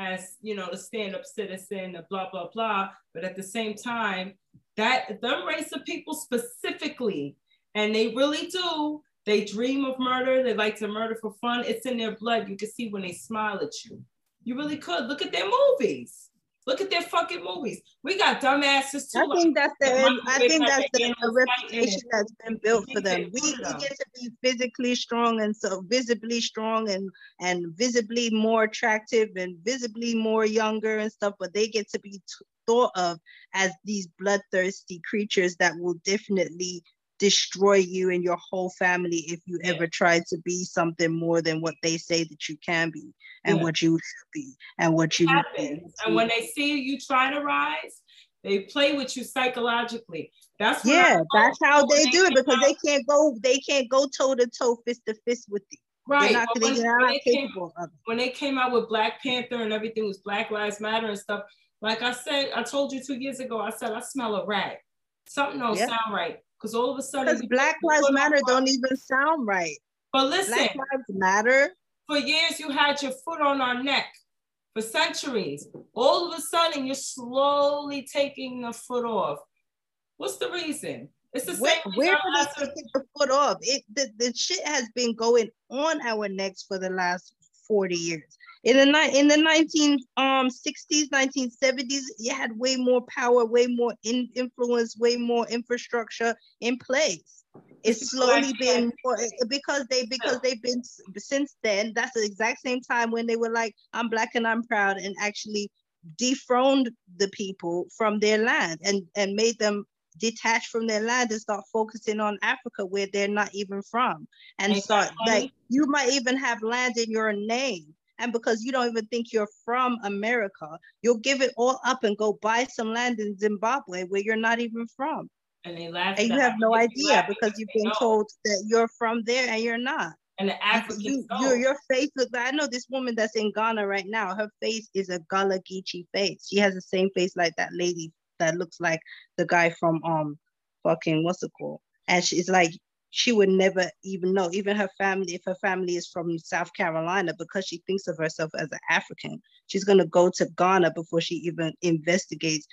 as you know the stand-up citizen, blah blah blah. But at the same time, that the race of people specifically, and they really do. They dream of murder. They like to murder for fun. It's in their blood. You can see when they smile at you. You really could look at their movies. Look at their fucking movies. We got dumbasses too. I think that's the I think that's the, the reputation that's been built for them. We, we get to be physically strong and so visibly strong and and visibly more attractive and visibly more younger and stuff, but they get to be t- thought of as these bloodthirsty creatures that will definitely destroy you and your whole family if you yeah. ever try to be something more than what they say that you can be and yeah. what you should be and what you happens. And when they see you try to rise, they play with you psychologically. That's yeah, that's how they, do it because out. they can't go they can't go toe to toe, fist to fist with you. Right. Not, when, when, they came, when they came out with Black Panther and everything was Black Lives Matter and stuff, like I said, I told you two years ago, I said I smell a rat. Something don't yeah. sound right because all of a sudden because Black Lives Matter don't even sound right. But listen, Black Lives Matter. For years, you had your foot on our neck. For centuries, all of a sudden, you're slowly taking the foot off. What's the reason? It's the where, same. Where are they taking the foot off? It the, the shit has been going on our necks for the last 40 years. In the in the 19 um 60s, 1970s, you had way more power, way more in, influence, way more infrastructure in place. It's slowly been more, because they because they've been since then. That's the exact same time when they were like, "I'm black and I'm proud," and actually dethroned the people from their land and and made them detach from their land and start focusing on Africa where they're not even from and start like you might even have land in your name and because you don't even think you're from America, you'll give it all up and go buy some land in Zimbabwe where you're not even from. And they laugh. And you have no idea because you've been told that you're from there and you're not. And the African you, your, your face looks I know this woman that's in Ghana right now, her face is a Gullah Geechee face. She has the same face like that lady that looks like the guy from um fucking what's it called? And she's like she would never even know, even her family, if her family is from South Carolina, because she thinks of herself as an African, she's going to go to Ghana before she even investigates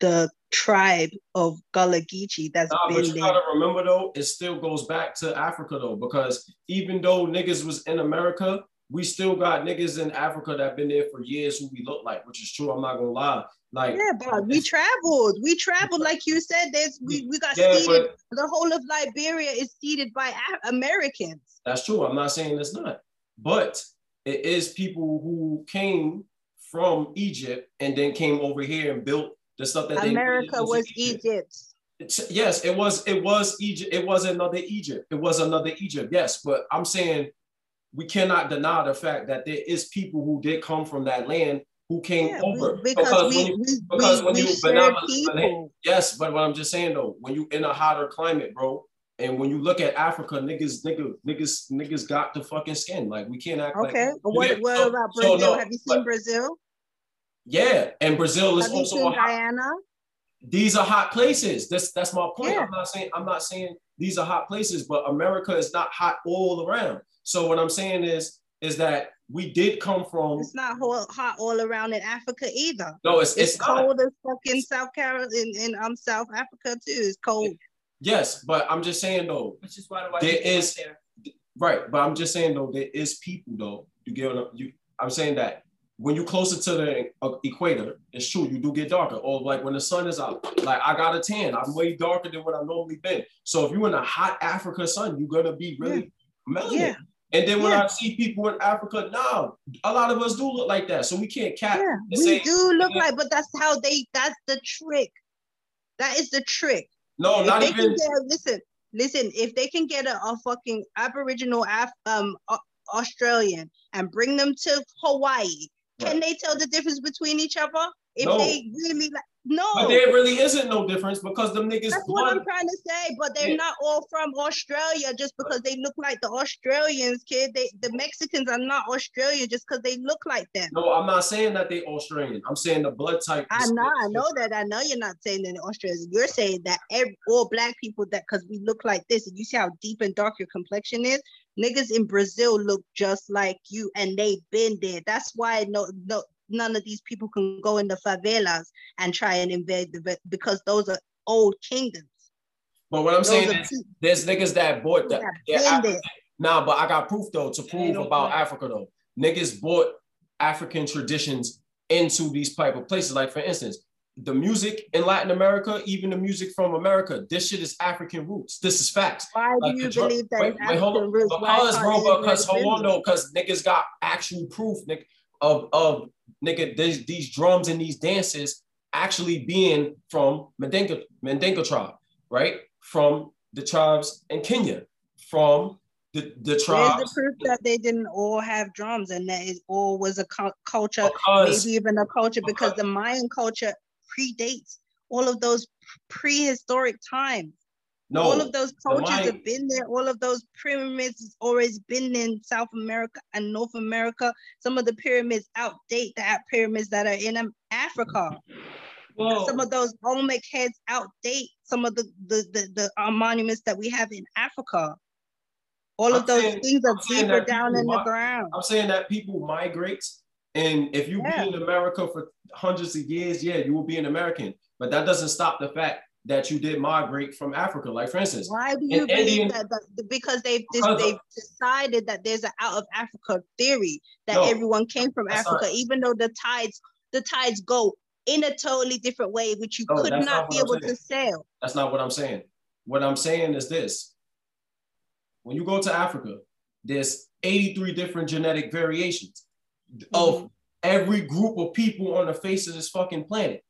the tribe of Gullah Geechee that's nah, been but you there. gotta remember though, it still goes back to Africa though, because even though niggas was in America, we still got niggas in Africa that been there for years who we look like, which is true. I'm not gonna lie. Like yeah, but we traveled. We traveled, like you said. There's we, we got yeah, seeded. The whole of Liberia is seeded by Americans. That's true. I'm not saying it's not, but it is people who came from Egypt and then came over here and built the stuff that America was Egypt. Egypt. Yes, it was. It was Egypt. It was another Egypt. It was another Egypt. Yes, but I'm saying we cannot deny the fact that there is people who did come from that land who came yeah, over we, because, because, we, when you, we, because when you yes, but what I'm just saying though, when you in a hotter climate, bro, and when you look at Africa, niggas, niggas, niggas, niggas got the fucking skin. Like we can't act okay. like. What, what about Brazil? So no, Have you seen but, Brazil? Yeah, and Brazil is Have also you seen Guyana. These are hot places. That's that's my point. Yeah. I'm not saying I'm not saying these are hot places, but America is not hot all around. So what I'm saying is is that we did come from. It's not hot all around in Africa either. No, it's it's, it's cold as fucking South Carolina in, in um South Africa too. It's cold. Yes, but I'm just saying though. Which is why, why there is there. right, but I'm just saying though there is people though. You get what you. I'm saying that when you're closer to the equator, it's true you do get darker. Or like when the sun is out, like I got a tan, I'm way darker than what I've normally been. So if you're in a hot Africa sun, you're gonna be really yeah. melanin. Yeah. And then when yeah. I see people in Africa now, a lot of us do look like that. So we can't cap. Yeah, we say, do look like, but that's how they. That's the trick. That is the trick. No, if not even. Get, listen, listen. If they can get a, a fucking Aboriginal Af, um Australian and bring them to Hawaii, right. can they tell the difference between each other? If no. they really like no, but there really isn't no difference because them niggas. That's what I'm trying to say. But they're yeah. not all from Australia just because they look like the Australians, kid. They the Mexicans are not Australian just because they look like them. No, I'm not saying that they Australian. I'm saying the blood type. I know, I know that. I know you're not saying that Australians. You're saying that every, all black people that because we look like this, and you see how deep and dark your complexion is. Niggas in Brazil look just like you, and they've been there. That's why no, no, none of these people can go in the favelas and try and invade the because those are old kingdoms. But what I'm those saying is, there's niggas that bought that. Nah, but I got proof though to prove about Africa though. Niggas bought African traditions into these type of places. Like for instance, the music in Latin America, even the music from America, this shit is African roots. This is facts. Why like do you believe that? Wait, wait, hold on. Roots? Because, bro, because hold on though, because niggas got actual proof, nigga, of of nigga, these, these drums and these dances actually being from Mandinka, Mandinka tribe, right? From the tribes in Kenya, from the, the tribes. Where's the proof that they didn't all have drums and that it all was a culture, because, maybe even a culture, because, because the Mayan culture predates all of those prehistoric times. No, all of those cultures have been there. All of those pyramids has always been in South America and North America. Some of the pyramids outdate the pyramids that are in Africa. Whoa. Some of those Olmec heads outdate some of the the the, the uh, monuments that we have in Africa. All I'm of those saying, things are deeper down in the ground. I'm saying that people migrate, and if you yeah. been in America for hundreds of years, yeah, you will be an American. But that doesn't stop the fact that you did migrate from Africa. Like for instance, why do you believe Indian, that, that? Because they've because they've decided that there's an out of Africa theory that no, everyone came from Africa, not, even though the tides the tides go in a totally different way, which you no, could not, not be able saying. to sail. That's not what I'm saying. What I'm saying is this: when you go to Africa, there's 83 different genetic variations mm-hmm. of every group of people on the face of this fucking planet.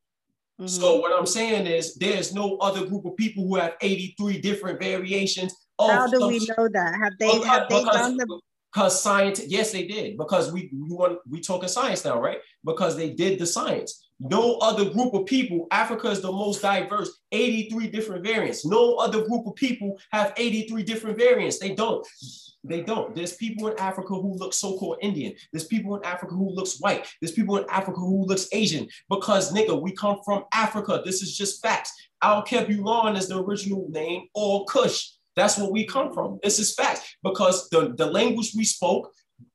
Mm-hmm. So what I'm saying is there's no other group of people who have 83 different variations. How do we know that? Have they because, have they done the because science, yes, they did. Because we we want we talking science now, right? Because they did the science. No other group of people, Africa is the most diverse, 83 different variants. No other group of people have 83 different variants. They don't. They don't. There's people in Africa who look so-called Indian. There's people in Africa who looks white. There's people in Africa who looks Asian. Because nigga, we come from Africa. This is just facts. Alkebulan is the original name, or Kush. That's where we come from. This is facts. Because the, the language we spoke,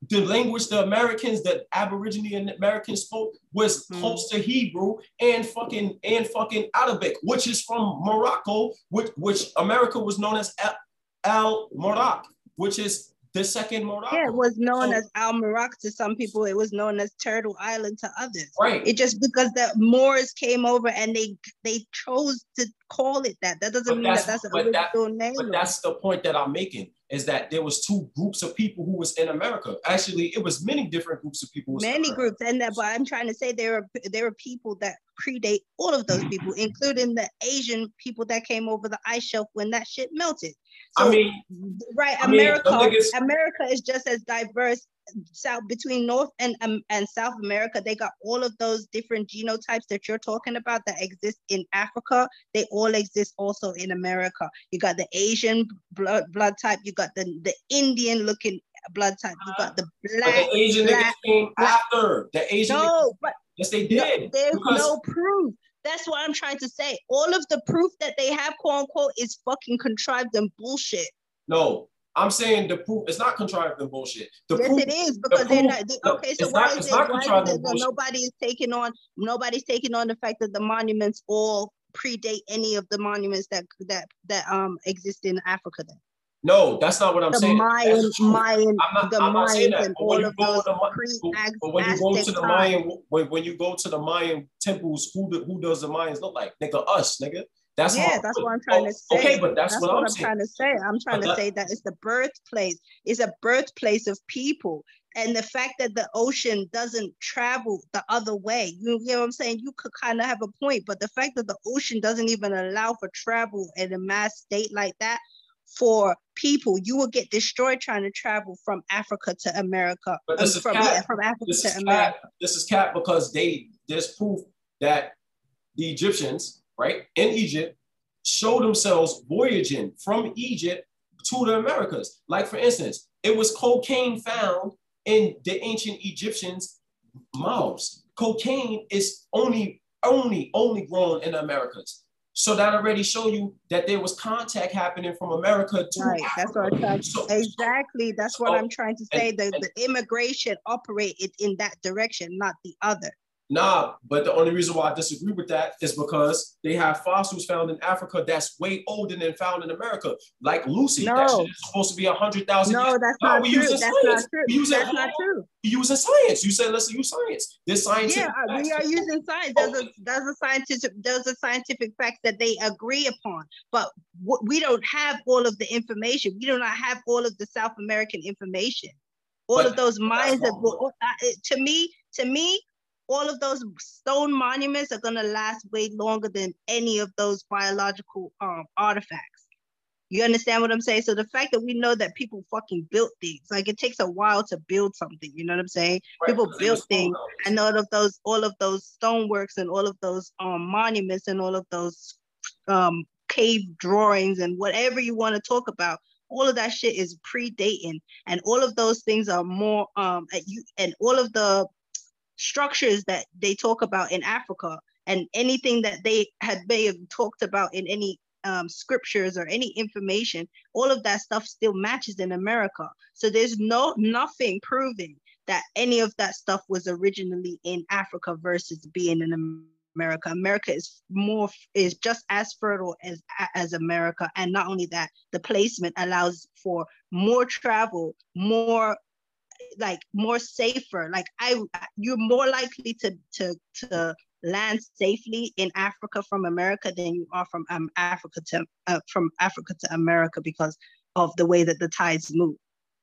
the language the Americans, the Aborigine Americans spoke was mm. close to Hebrew and fucking and fucking Arabic, which is from Morocco, which, which America was known as Al Morocco which is the second Morocco. Yeah, it was known so, as Al Morocco to some people. It was known as Turtle Island to others. Right. It just because the Moors came over and they they chose to call it that. That doesn't but mean that that's a original that, name. But that's the point that I'm making is that there was two groups of people who was in America. Actually, it was many different groups of people. Many groups, and that. But I'm trying to say there are there are people that predate all of those people, including the Asian people that came over the ice shelf when that shit melted. So, I mean, right, America, I mean, America is just as diverse south between North and um, and South America. They got all of those different genotypes that you're talking about that exist in Africa. They all exist also in America. You got the Asian blood blood type. You got the the Indian looking blood type. You got the black. But the Asian black, came black. after the Asian. No, but yes, they did. No, there's because... no proof. That's what I'm trying to say. All of the proof that they have, quote unquote, is fucking contrived and bullshit. No, I'm saying the proof it's not contrived and bullshit. The yes, proof, it is because the they're not. They, okay, so why not, is it? Why is it nobody is taking on? Nobody's taking on the fact that the monuments all predate any of the monuments that that that um exist in Africa. Then. No, that's not what I'm saying. the saying. Mayan, Mayan, not, the Mayans and all of those pre But when you go to the Mayan, when, when you go to the Mayan temples, who do, who does the Mayans look like? Nigga, us, nigga. That's yeah, that's what I'm trying to oh, say. Okay, but that's, that's what, what, I'm, I'm trying to say. I'm trying but to that, say that it's the birthplace. It's a birthplace of people, and the fact that the ocean doesn't travel the other way. You, you know what I'm saying? You could kind of have a point, but the fact that the ocean doesn't even allow for travel in a mass state like that for people, you will get destroyed trying to travel from Africa to America. But this um, is from. Yeah, from Africa this to America. Cap. This is cap because they there's proof that the Egyptians, right, in Egypt, show themselves voyaging from Egypt to the Americas. Like for instance, it was cocaine found in the ancient Egyptians' mouths. Cocaine is only, only, only grown in the Americas. So that already show you that there was contact happening from America to right. Africa. That's what I'm trying. So, exactly. That's what I'm trying to say. And, the, and, the immigration operated in that direction, not the other. Nah, but the only reason why I disagree with that is because they have fossils found in Africa that's way older than found in America, like Lucy. No. That shit is supposed to be a hundred thousand. No, years. that's not, true. That's not true. We that's not true. Using science. You said let's use science. This science. Yeah, we are using science. There's a there's a scientific there's a scientific fact that they agree upon, but we don't have all of the information. We do not have all of the South American information. All but of those mines that uh, to me, to me, all of those stone monuments are going to last way longer than any of those biological um, artifacts. You understand what I'm saying? So the fact that we know that people fucking built things, like it takes a while to build something. You know what I'm saying? Right. People built things, and all of those, all of those stoneworks, and all of those um, monuments, and all of those um, cave drawings, and whatever you want to talk about. All of that shit is predating, and all of those things are more um, you, and all of the structures that they talk about in Africa and anything that they had may have talked about in any um, scriptures or any information, all of that stuff still matches in America. So there's no nothing proving that any of that stuff was originally in Africa versus being in America. America is more is just as fertile as as America, and not only that, the placement allows for more travel, more like more safer. Like i you're more likely to to to land safely in africa from america than you are from um, africa to uh, from africa to america because of the way that the tides move.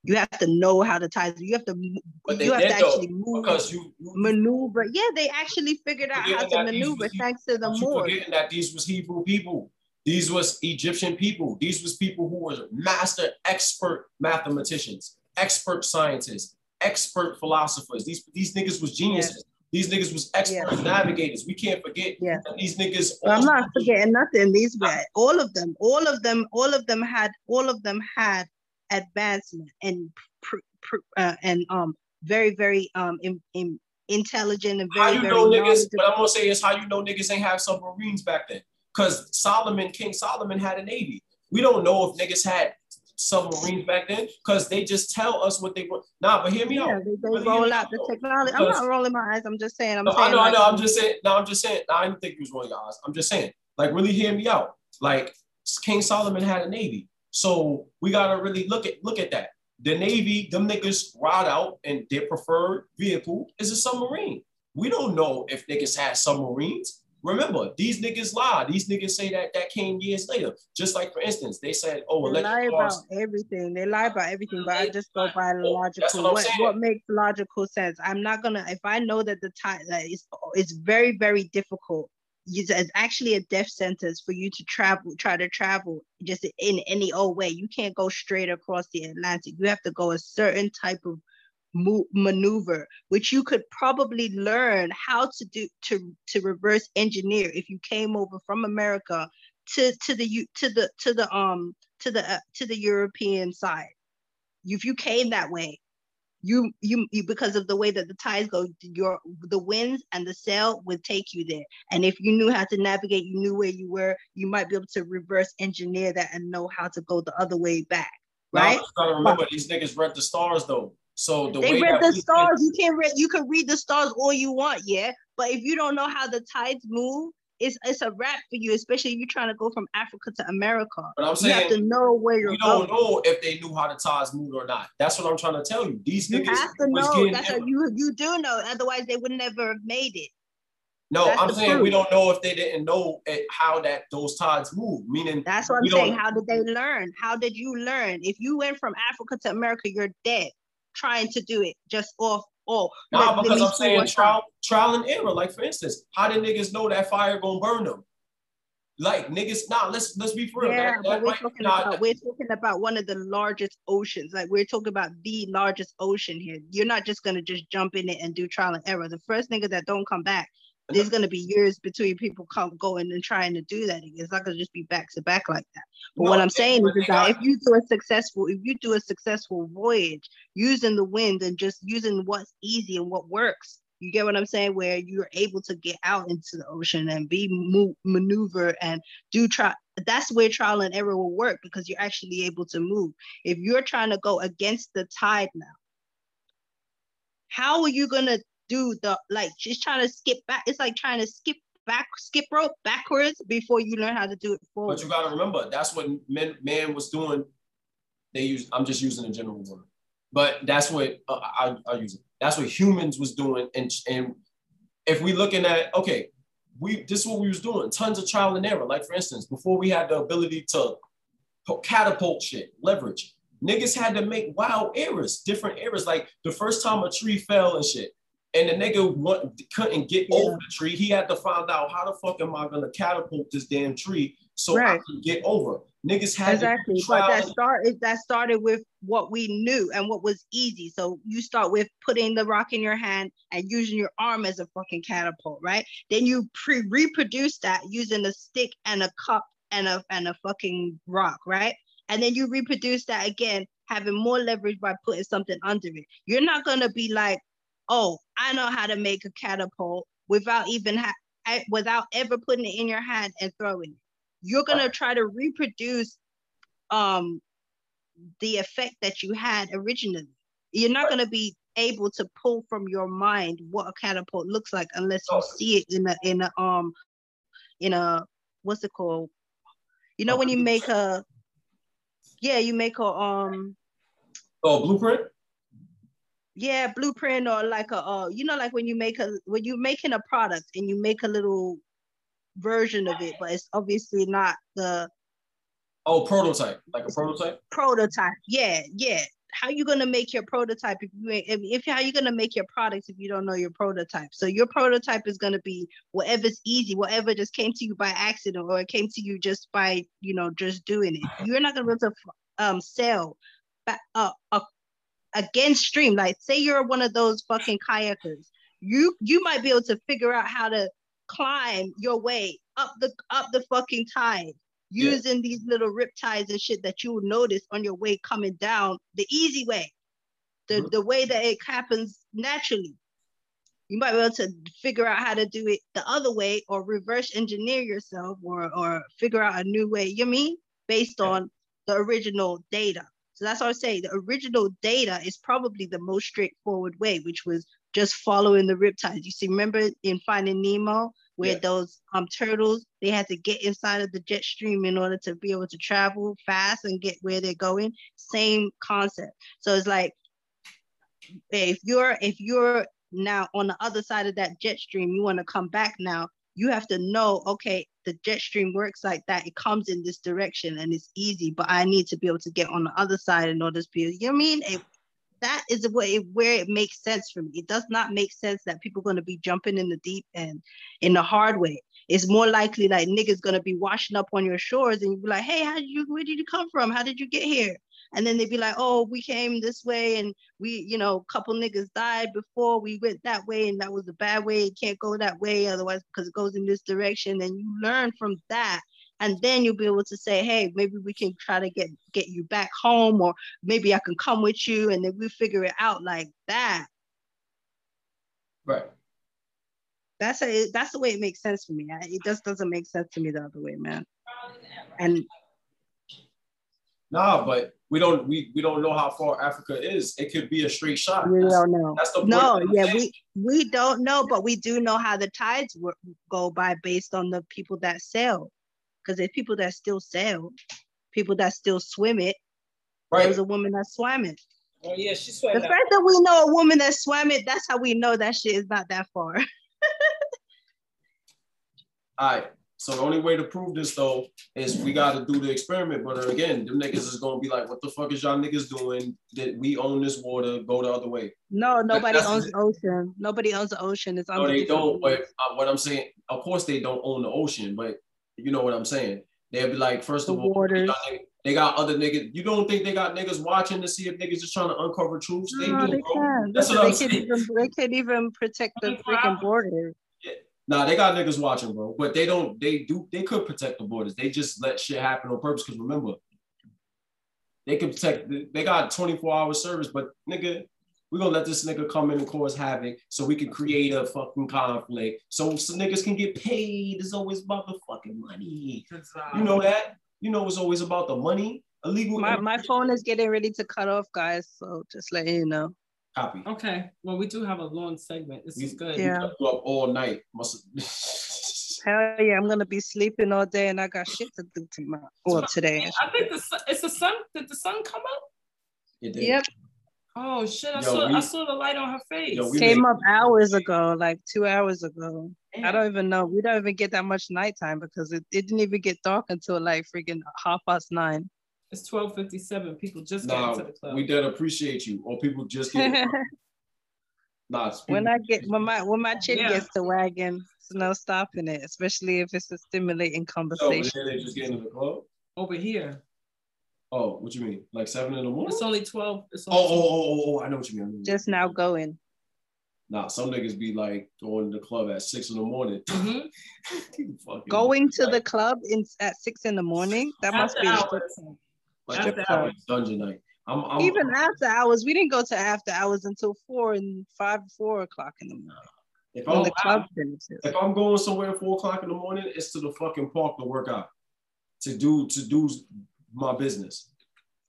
You have to know how the tides you have to you have to actually move because you, you, maneuver. Yeah they actually figured out how to maneuver thanks to the more forgetting that these was hebrew people. These was egyptian people. These was people who were master expert mathematicians expert scientists, expert philosophers. These these niggas was geniuses. These niggas was expert navigators. We can't forget yeah. these niggas. I'm not forgetting nothing. These were all of them, all of them, all of them had, all of them had advancement and pr- pr- uh, and um very very um in, in intelligent and very. How you very know niggas? What I'm gonna say is how you know niggas ain't have submarines back then. Cause Solomon, King Solomon had a navy. We don't know if niggas had submarines back then because they just tell us what they want. Nah, but hear me yeah, out. They, they roll out the technology. I'm not rolling my eyes. I'm just saying. I'm no, saying. I know, like, I know. I'm just saying. No, I'm just saying. No, I didn't think you was rolling your eyes. I'm just saying. Like, really hear me out. Like, King Solomon had a navy, so we gotta really look at look at that. The navy, them niggas ride out, and their preferred vehicle is a submarine. We don't know if niggas had submarines. Remember, these niggas lie. These niggas say that that came years later. Just like, for instance, they said, "Oh, they lie about everything. They lie about everything." But I just go by oh, logical. What, what, what, makes logical sense? I'm not gonna. If I know that the time that is, it's very, very difficult. It's actually a death sentence for you to travel, try to travel just in any old way. You can't go straight across the Atlantic. You have to go a certain type of maneuver, which you could probably learn how to do to to reverse engineer if you came over from America to to the to the to the um to the uh, to the European side. If you came that way, you, you you because of the way that the tides go, your the winds and the sail would take you there. And if you knew how to navigate, you knew where you were, you might be able to reverse engineer that and know how to go the other way back. Right? Now, gotta remember these niggas read the stars though. So the they read the stars. you can read. You can read the stars all you want, yeah. But if you don't know how the tides move, it's it's a wrap for you, especially if you're trying to go from Africa to America. But I'm saying you have to know where you're. You don't going. know if they knew how the tides moved or not. That's what I'm trying to tell you. These you niggas have to know. That's what you you do know. Otherwise, they would never have made it. No, that's I'm saying proof. we don't know if they didn't know how that those tides move. Meaning that's what I'm saying. How did they learn? How did you learn? If you went from Africa to America, you're dead trying to do it just off. Oh, nah, because I'm saying trial, trial and error. Like for instance, how did niggas know that fire gonna burn them? Like niggas, nah, let's let's be for Yeah, that, but we're talking nah, about we're talking about one of the largest oceans. Like we're talking about the largest ocean here. You're not just gonna just jump in it and do trial and error. The first nigga that don't come back there's going to be years between people come going and trying to do that. It's not going to just be back to back like that. But no, what I'm saying is, is that if you do a successful, if you do a successful voyage using the wind and just using what's easy and what works, you get what I'm saying? Where you're able to get out into the ocean and be move, maneuver and do try. That's where trial and error will work because you're actually able to move. If you're trying to go against the tide now, how are you gonna do the like just trying to skip back. It's like trying to skip back, skip rope backwards before you learn how to do it forward. But you gotta remember, that's what men, man was doing. They use. I'm just using a general word, but that's what uh, I, I use it. That's what humans was doing, and and if we looking at okay, we this is what we was doing. Tons of trial and error. Like for instance, before we had the ability to catapult shit, leverage. Niggas had to make wild errors, different errors. Like the first time a tree fell and shit and the nigga want, couldn't get yeah. over the tree. He had to find out how the fuck am I gonna catapult this damn tree so right. I can get over. Niggas had exactly, but that started that started with what we knew and what was easy. So you start with putting the rock in your hand and using your arm as a fucking catapult, right? Then you pre- reproduce that using a stick and a cup and a and a fucking rock, right? And then you reproduce that again, having more leverage by putting something under it. You're not gonna be like, oh, I know how to make a catapult without even ha- without ever putting it in your hand and throwing it. You're gonna try to reproduce um the effect that you had originally. You're not gonna be able to pull from your mind what a catapult looks like unless you see it in a in a um in a what's it called? You know when you make a yeah, you make a um oh blueprint yeah blueprint or like a uh, you know like when you make a when you're making a product and you make a little version of it but it's obviously not the oh prototype like a prototype? Prototype yeah yeah. How you gonna make your prototype if you if, if how you gonna make your products if you don't know your prototype? So your prototype is gonna be whatever's easy whatever just came to you by accident or it came to you just by you know just doing it. You're not gonna be able to um sell a, a against stream. Like say you're one of those fucking kayakers. You you might be able to figure out how to climb your way up the up the fucking tide using yeah. these little rip ties and shit that you will notice on your way coming down the easy way. The mm-hmm. the way that it happens naturally. You might be able to figure out how to do it the other way or reverse engineer yourself or or figure out a new way, you mean, based on the original data. So that's what I say. The original data is probably the most straightforward way, which was just following the riptides. You see, remember in Finding Nemo, where yeah. those um turtles they had to get inside of the jet stream in order to be able to travel fast and get where they're going. Same concept. So it's like if you're if you're now on the other side of that jet stream, you want to come back now. You have to know, okay, the jet stream works like that. It comes in this direction and it's easy, but I need to be able to get on the other side in order to be, you know I mean? It, that is it, where it makes sense for me. It does not make sense that people are going to be jumping in the deep end in the hard way. It's more likely like niggas to be washing up on your shores and you be like, hey, how did you, where did you come from? How did you get here? and then they'd be like, "Oh, we came this way, and we, you know, a couple niggas died before we went that way, and that was a bad way. It can't go that way, otherwise, because it goes in this direction." And you learn from that, and then you'll be able to say, "Hey, maybe we can try to get get you back home, or maybe I can come with you, and then we figure it out like that." Right. That's a, that's the way it makes sense for me. It just doesn't make sense to me the other way, man. And Nah, but we don't we, we don't know how far Africa is. It could be a straight shot. We that's, don't know. That's the no, yeah, we we don't know, but we do know how the tides w- go by based on the people that sail. Because there's people that still sail, people that still swim it. Right. There was a woman that swam it. Oh yeah, she swam. The fact that we know a woman that swam it, that's how we know that shit is not that far. All right. So the only way to prove this though is we got to do the experiment. But again, them niggas is gonna be like, "What the fuck is y'all niggas doing? That we own this water? Go the other way." No, nobody owns the ocean. Nobody owns the ocean. It's no, they don't. But uh, what I'm saying, of course, they don't own the ocean. But you know what I'm saying? They'll be like, first the of all, they got, they got, other niggas. You don't think they got niggas watching to see if niggas just trying to uncover truths? They do, they bro. Can. That's what they I'm saying. Even, they can't even protect the freaking border. Yeah. Nah, they got niggas watching, bro. But they don't. They do. They could protect the borders. They just let shit happen on purpose. Because remember, they can protect. They got 24 hour service, but nigga, we're gonna let this nigga come in and cause havoc so we can create a fucking conflict. So, so niggas can get paid. It's always about the fucking money. You know that? You know it's always about the money. Illegal. My, my phone is getting ready to cut off, guys. So just letting you know. Copy. Okay. Well, we do have a long segment. This We- is good. Yeah. Up all night. Must Hell yeah, I'm gonna be sleeping all day and I got shit to do tomorrow. Well, today. I think the sun, it's the sun. Did the sun come up? It did. Yep, Oh shit! I Yo, saw we- I saw the light on her face. Yo, we- came up hours ago, like two hours ago. I don't even know. We don't even get that much nighttime because it, it didn't even get dark until like freaking half past nine. It's twelve fifty seven. People just got Nah, into the club. we did appreciate you. Or people just get nah. when I get when my when my chick Yeah. gets to wagging, there's no stopping it, especially if it's a stimulating conversation. then they just get into the club. Over here, Oh, what you mean? Like seven in the morning? it's only twelve. It's Oh, only oh, oh, oh, oh, I know what you mean. I know what you mean. Just now going. Nah, some niggas be like going to the club at six in the morning. Mhm. Going to the club in at six in the morning. That must be hours. Like after hours. dungeon night. I'm, I'm Even after hours, we didn't go to after hours until four and five, four o'clock in the morning if I'm finishes. if I'm going somewhere at four o'clock in the morning, it's to the fucking park to work out, to do to do my business.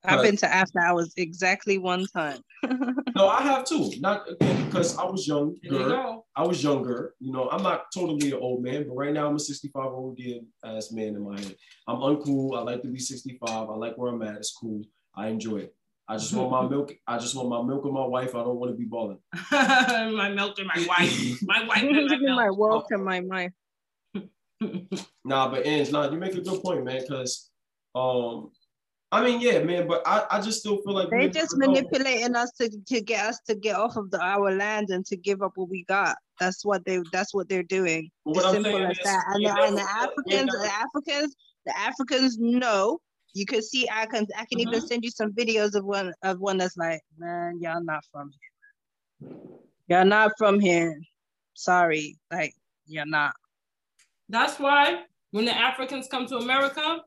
I've been to after hours exactly one time. No, I have too. Not again because I was There you younger. I was younger. You know, I'm not totally an old man, but right now I'm a 65 old ass man in my head. I'm uncool. I like to be 65. I like where I'm at. It's cool. I enjoy it. I just want my milk. I just want my milk and my wife. I don't want to be balling. my milk and my wife. My wife and my my milk. and my mind. Nah, but Ange, nah, you make a good point, man. Because, um, I mean, yeah, man, but I, I just still feel like they're just manipulating us to, to get us to get off of the, our land and to give up what we got. That's what they that's what they're doing. What As I'm simple saying as is, that. And we the, and the Africans, never- the Africans, the Africans know. You can see I can I can even Mhm. send you some videos of one of one that's like, man, y'all not from here. Y'all not from here. Sorry. Like, you're not. That's why when the Africans come to America,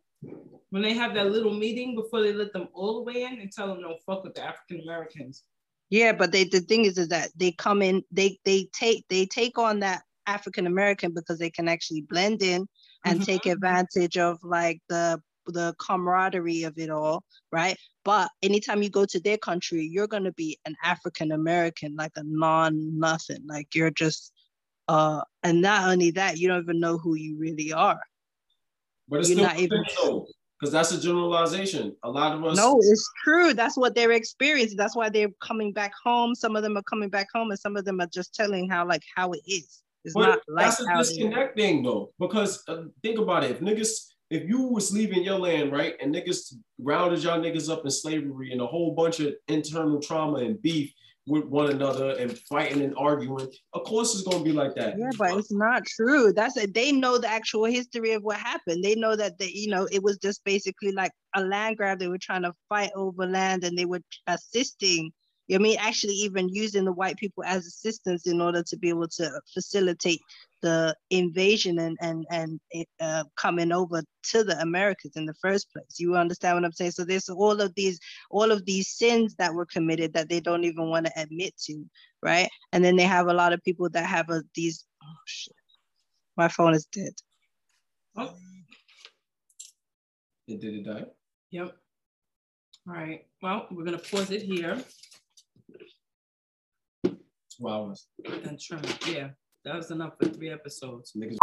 when they have that little meeting before they let them all the way in, and tell them don't fuck with the African Americans. Yeah, but they the thing is is that they come in, they they take they take on that African American because they can actually blend in and Mhm. take advantage of like the the camaraderie of it all, right? But anytime you go to their country, you're gonna be an African American, like a non nothing, like you're just uh and not only that, you don't even know who you really are. But it's You're still not even- so because that's a generalization. A lot of us. No, it's true. That's what they're experiencing. That's why they're coming back home. Some of them are coming back home, and some of them are just telling how like how it is. It's But not like that's a disconnect thing though, because uh, think about it. If niggas, if you was leaving your land, right, and niggas rounded y'all niggas up in slavery and a whole bunch of internal trauma and beef with one another and fighting and arguing, of course it's gonna be like that. Yeah, but it's not true. That's it. They know the actual history of what happened. They know that they, you know, it was just basically like a land grab. They were trying to fight over land, and they were assisting. You know I mean, actually, even using the white people as assistants in order to be able to facilitate the invasion and and and uh, coming over to the Americas in the first place. You understand what I'm saying? So there's all of these all of these sins that were committed that they don't even want to admit to, right? And then they have a lot of people that have a, these. Oh shit! My phone is dead. Oh, It did it die? yep. All right. Well, we're gonna pause it here Two hours. and trim. Yeah, that was enough for three episodes. Niggas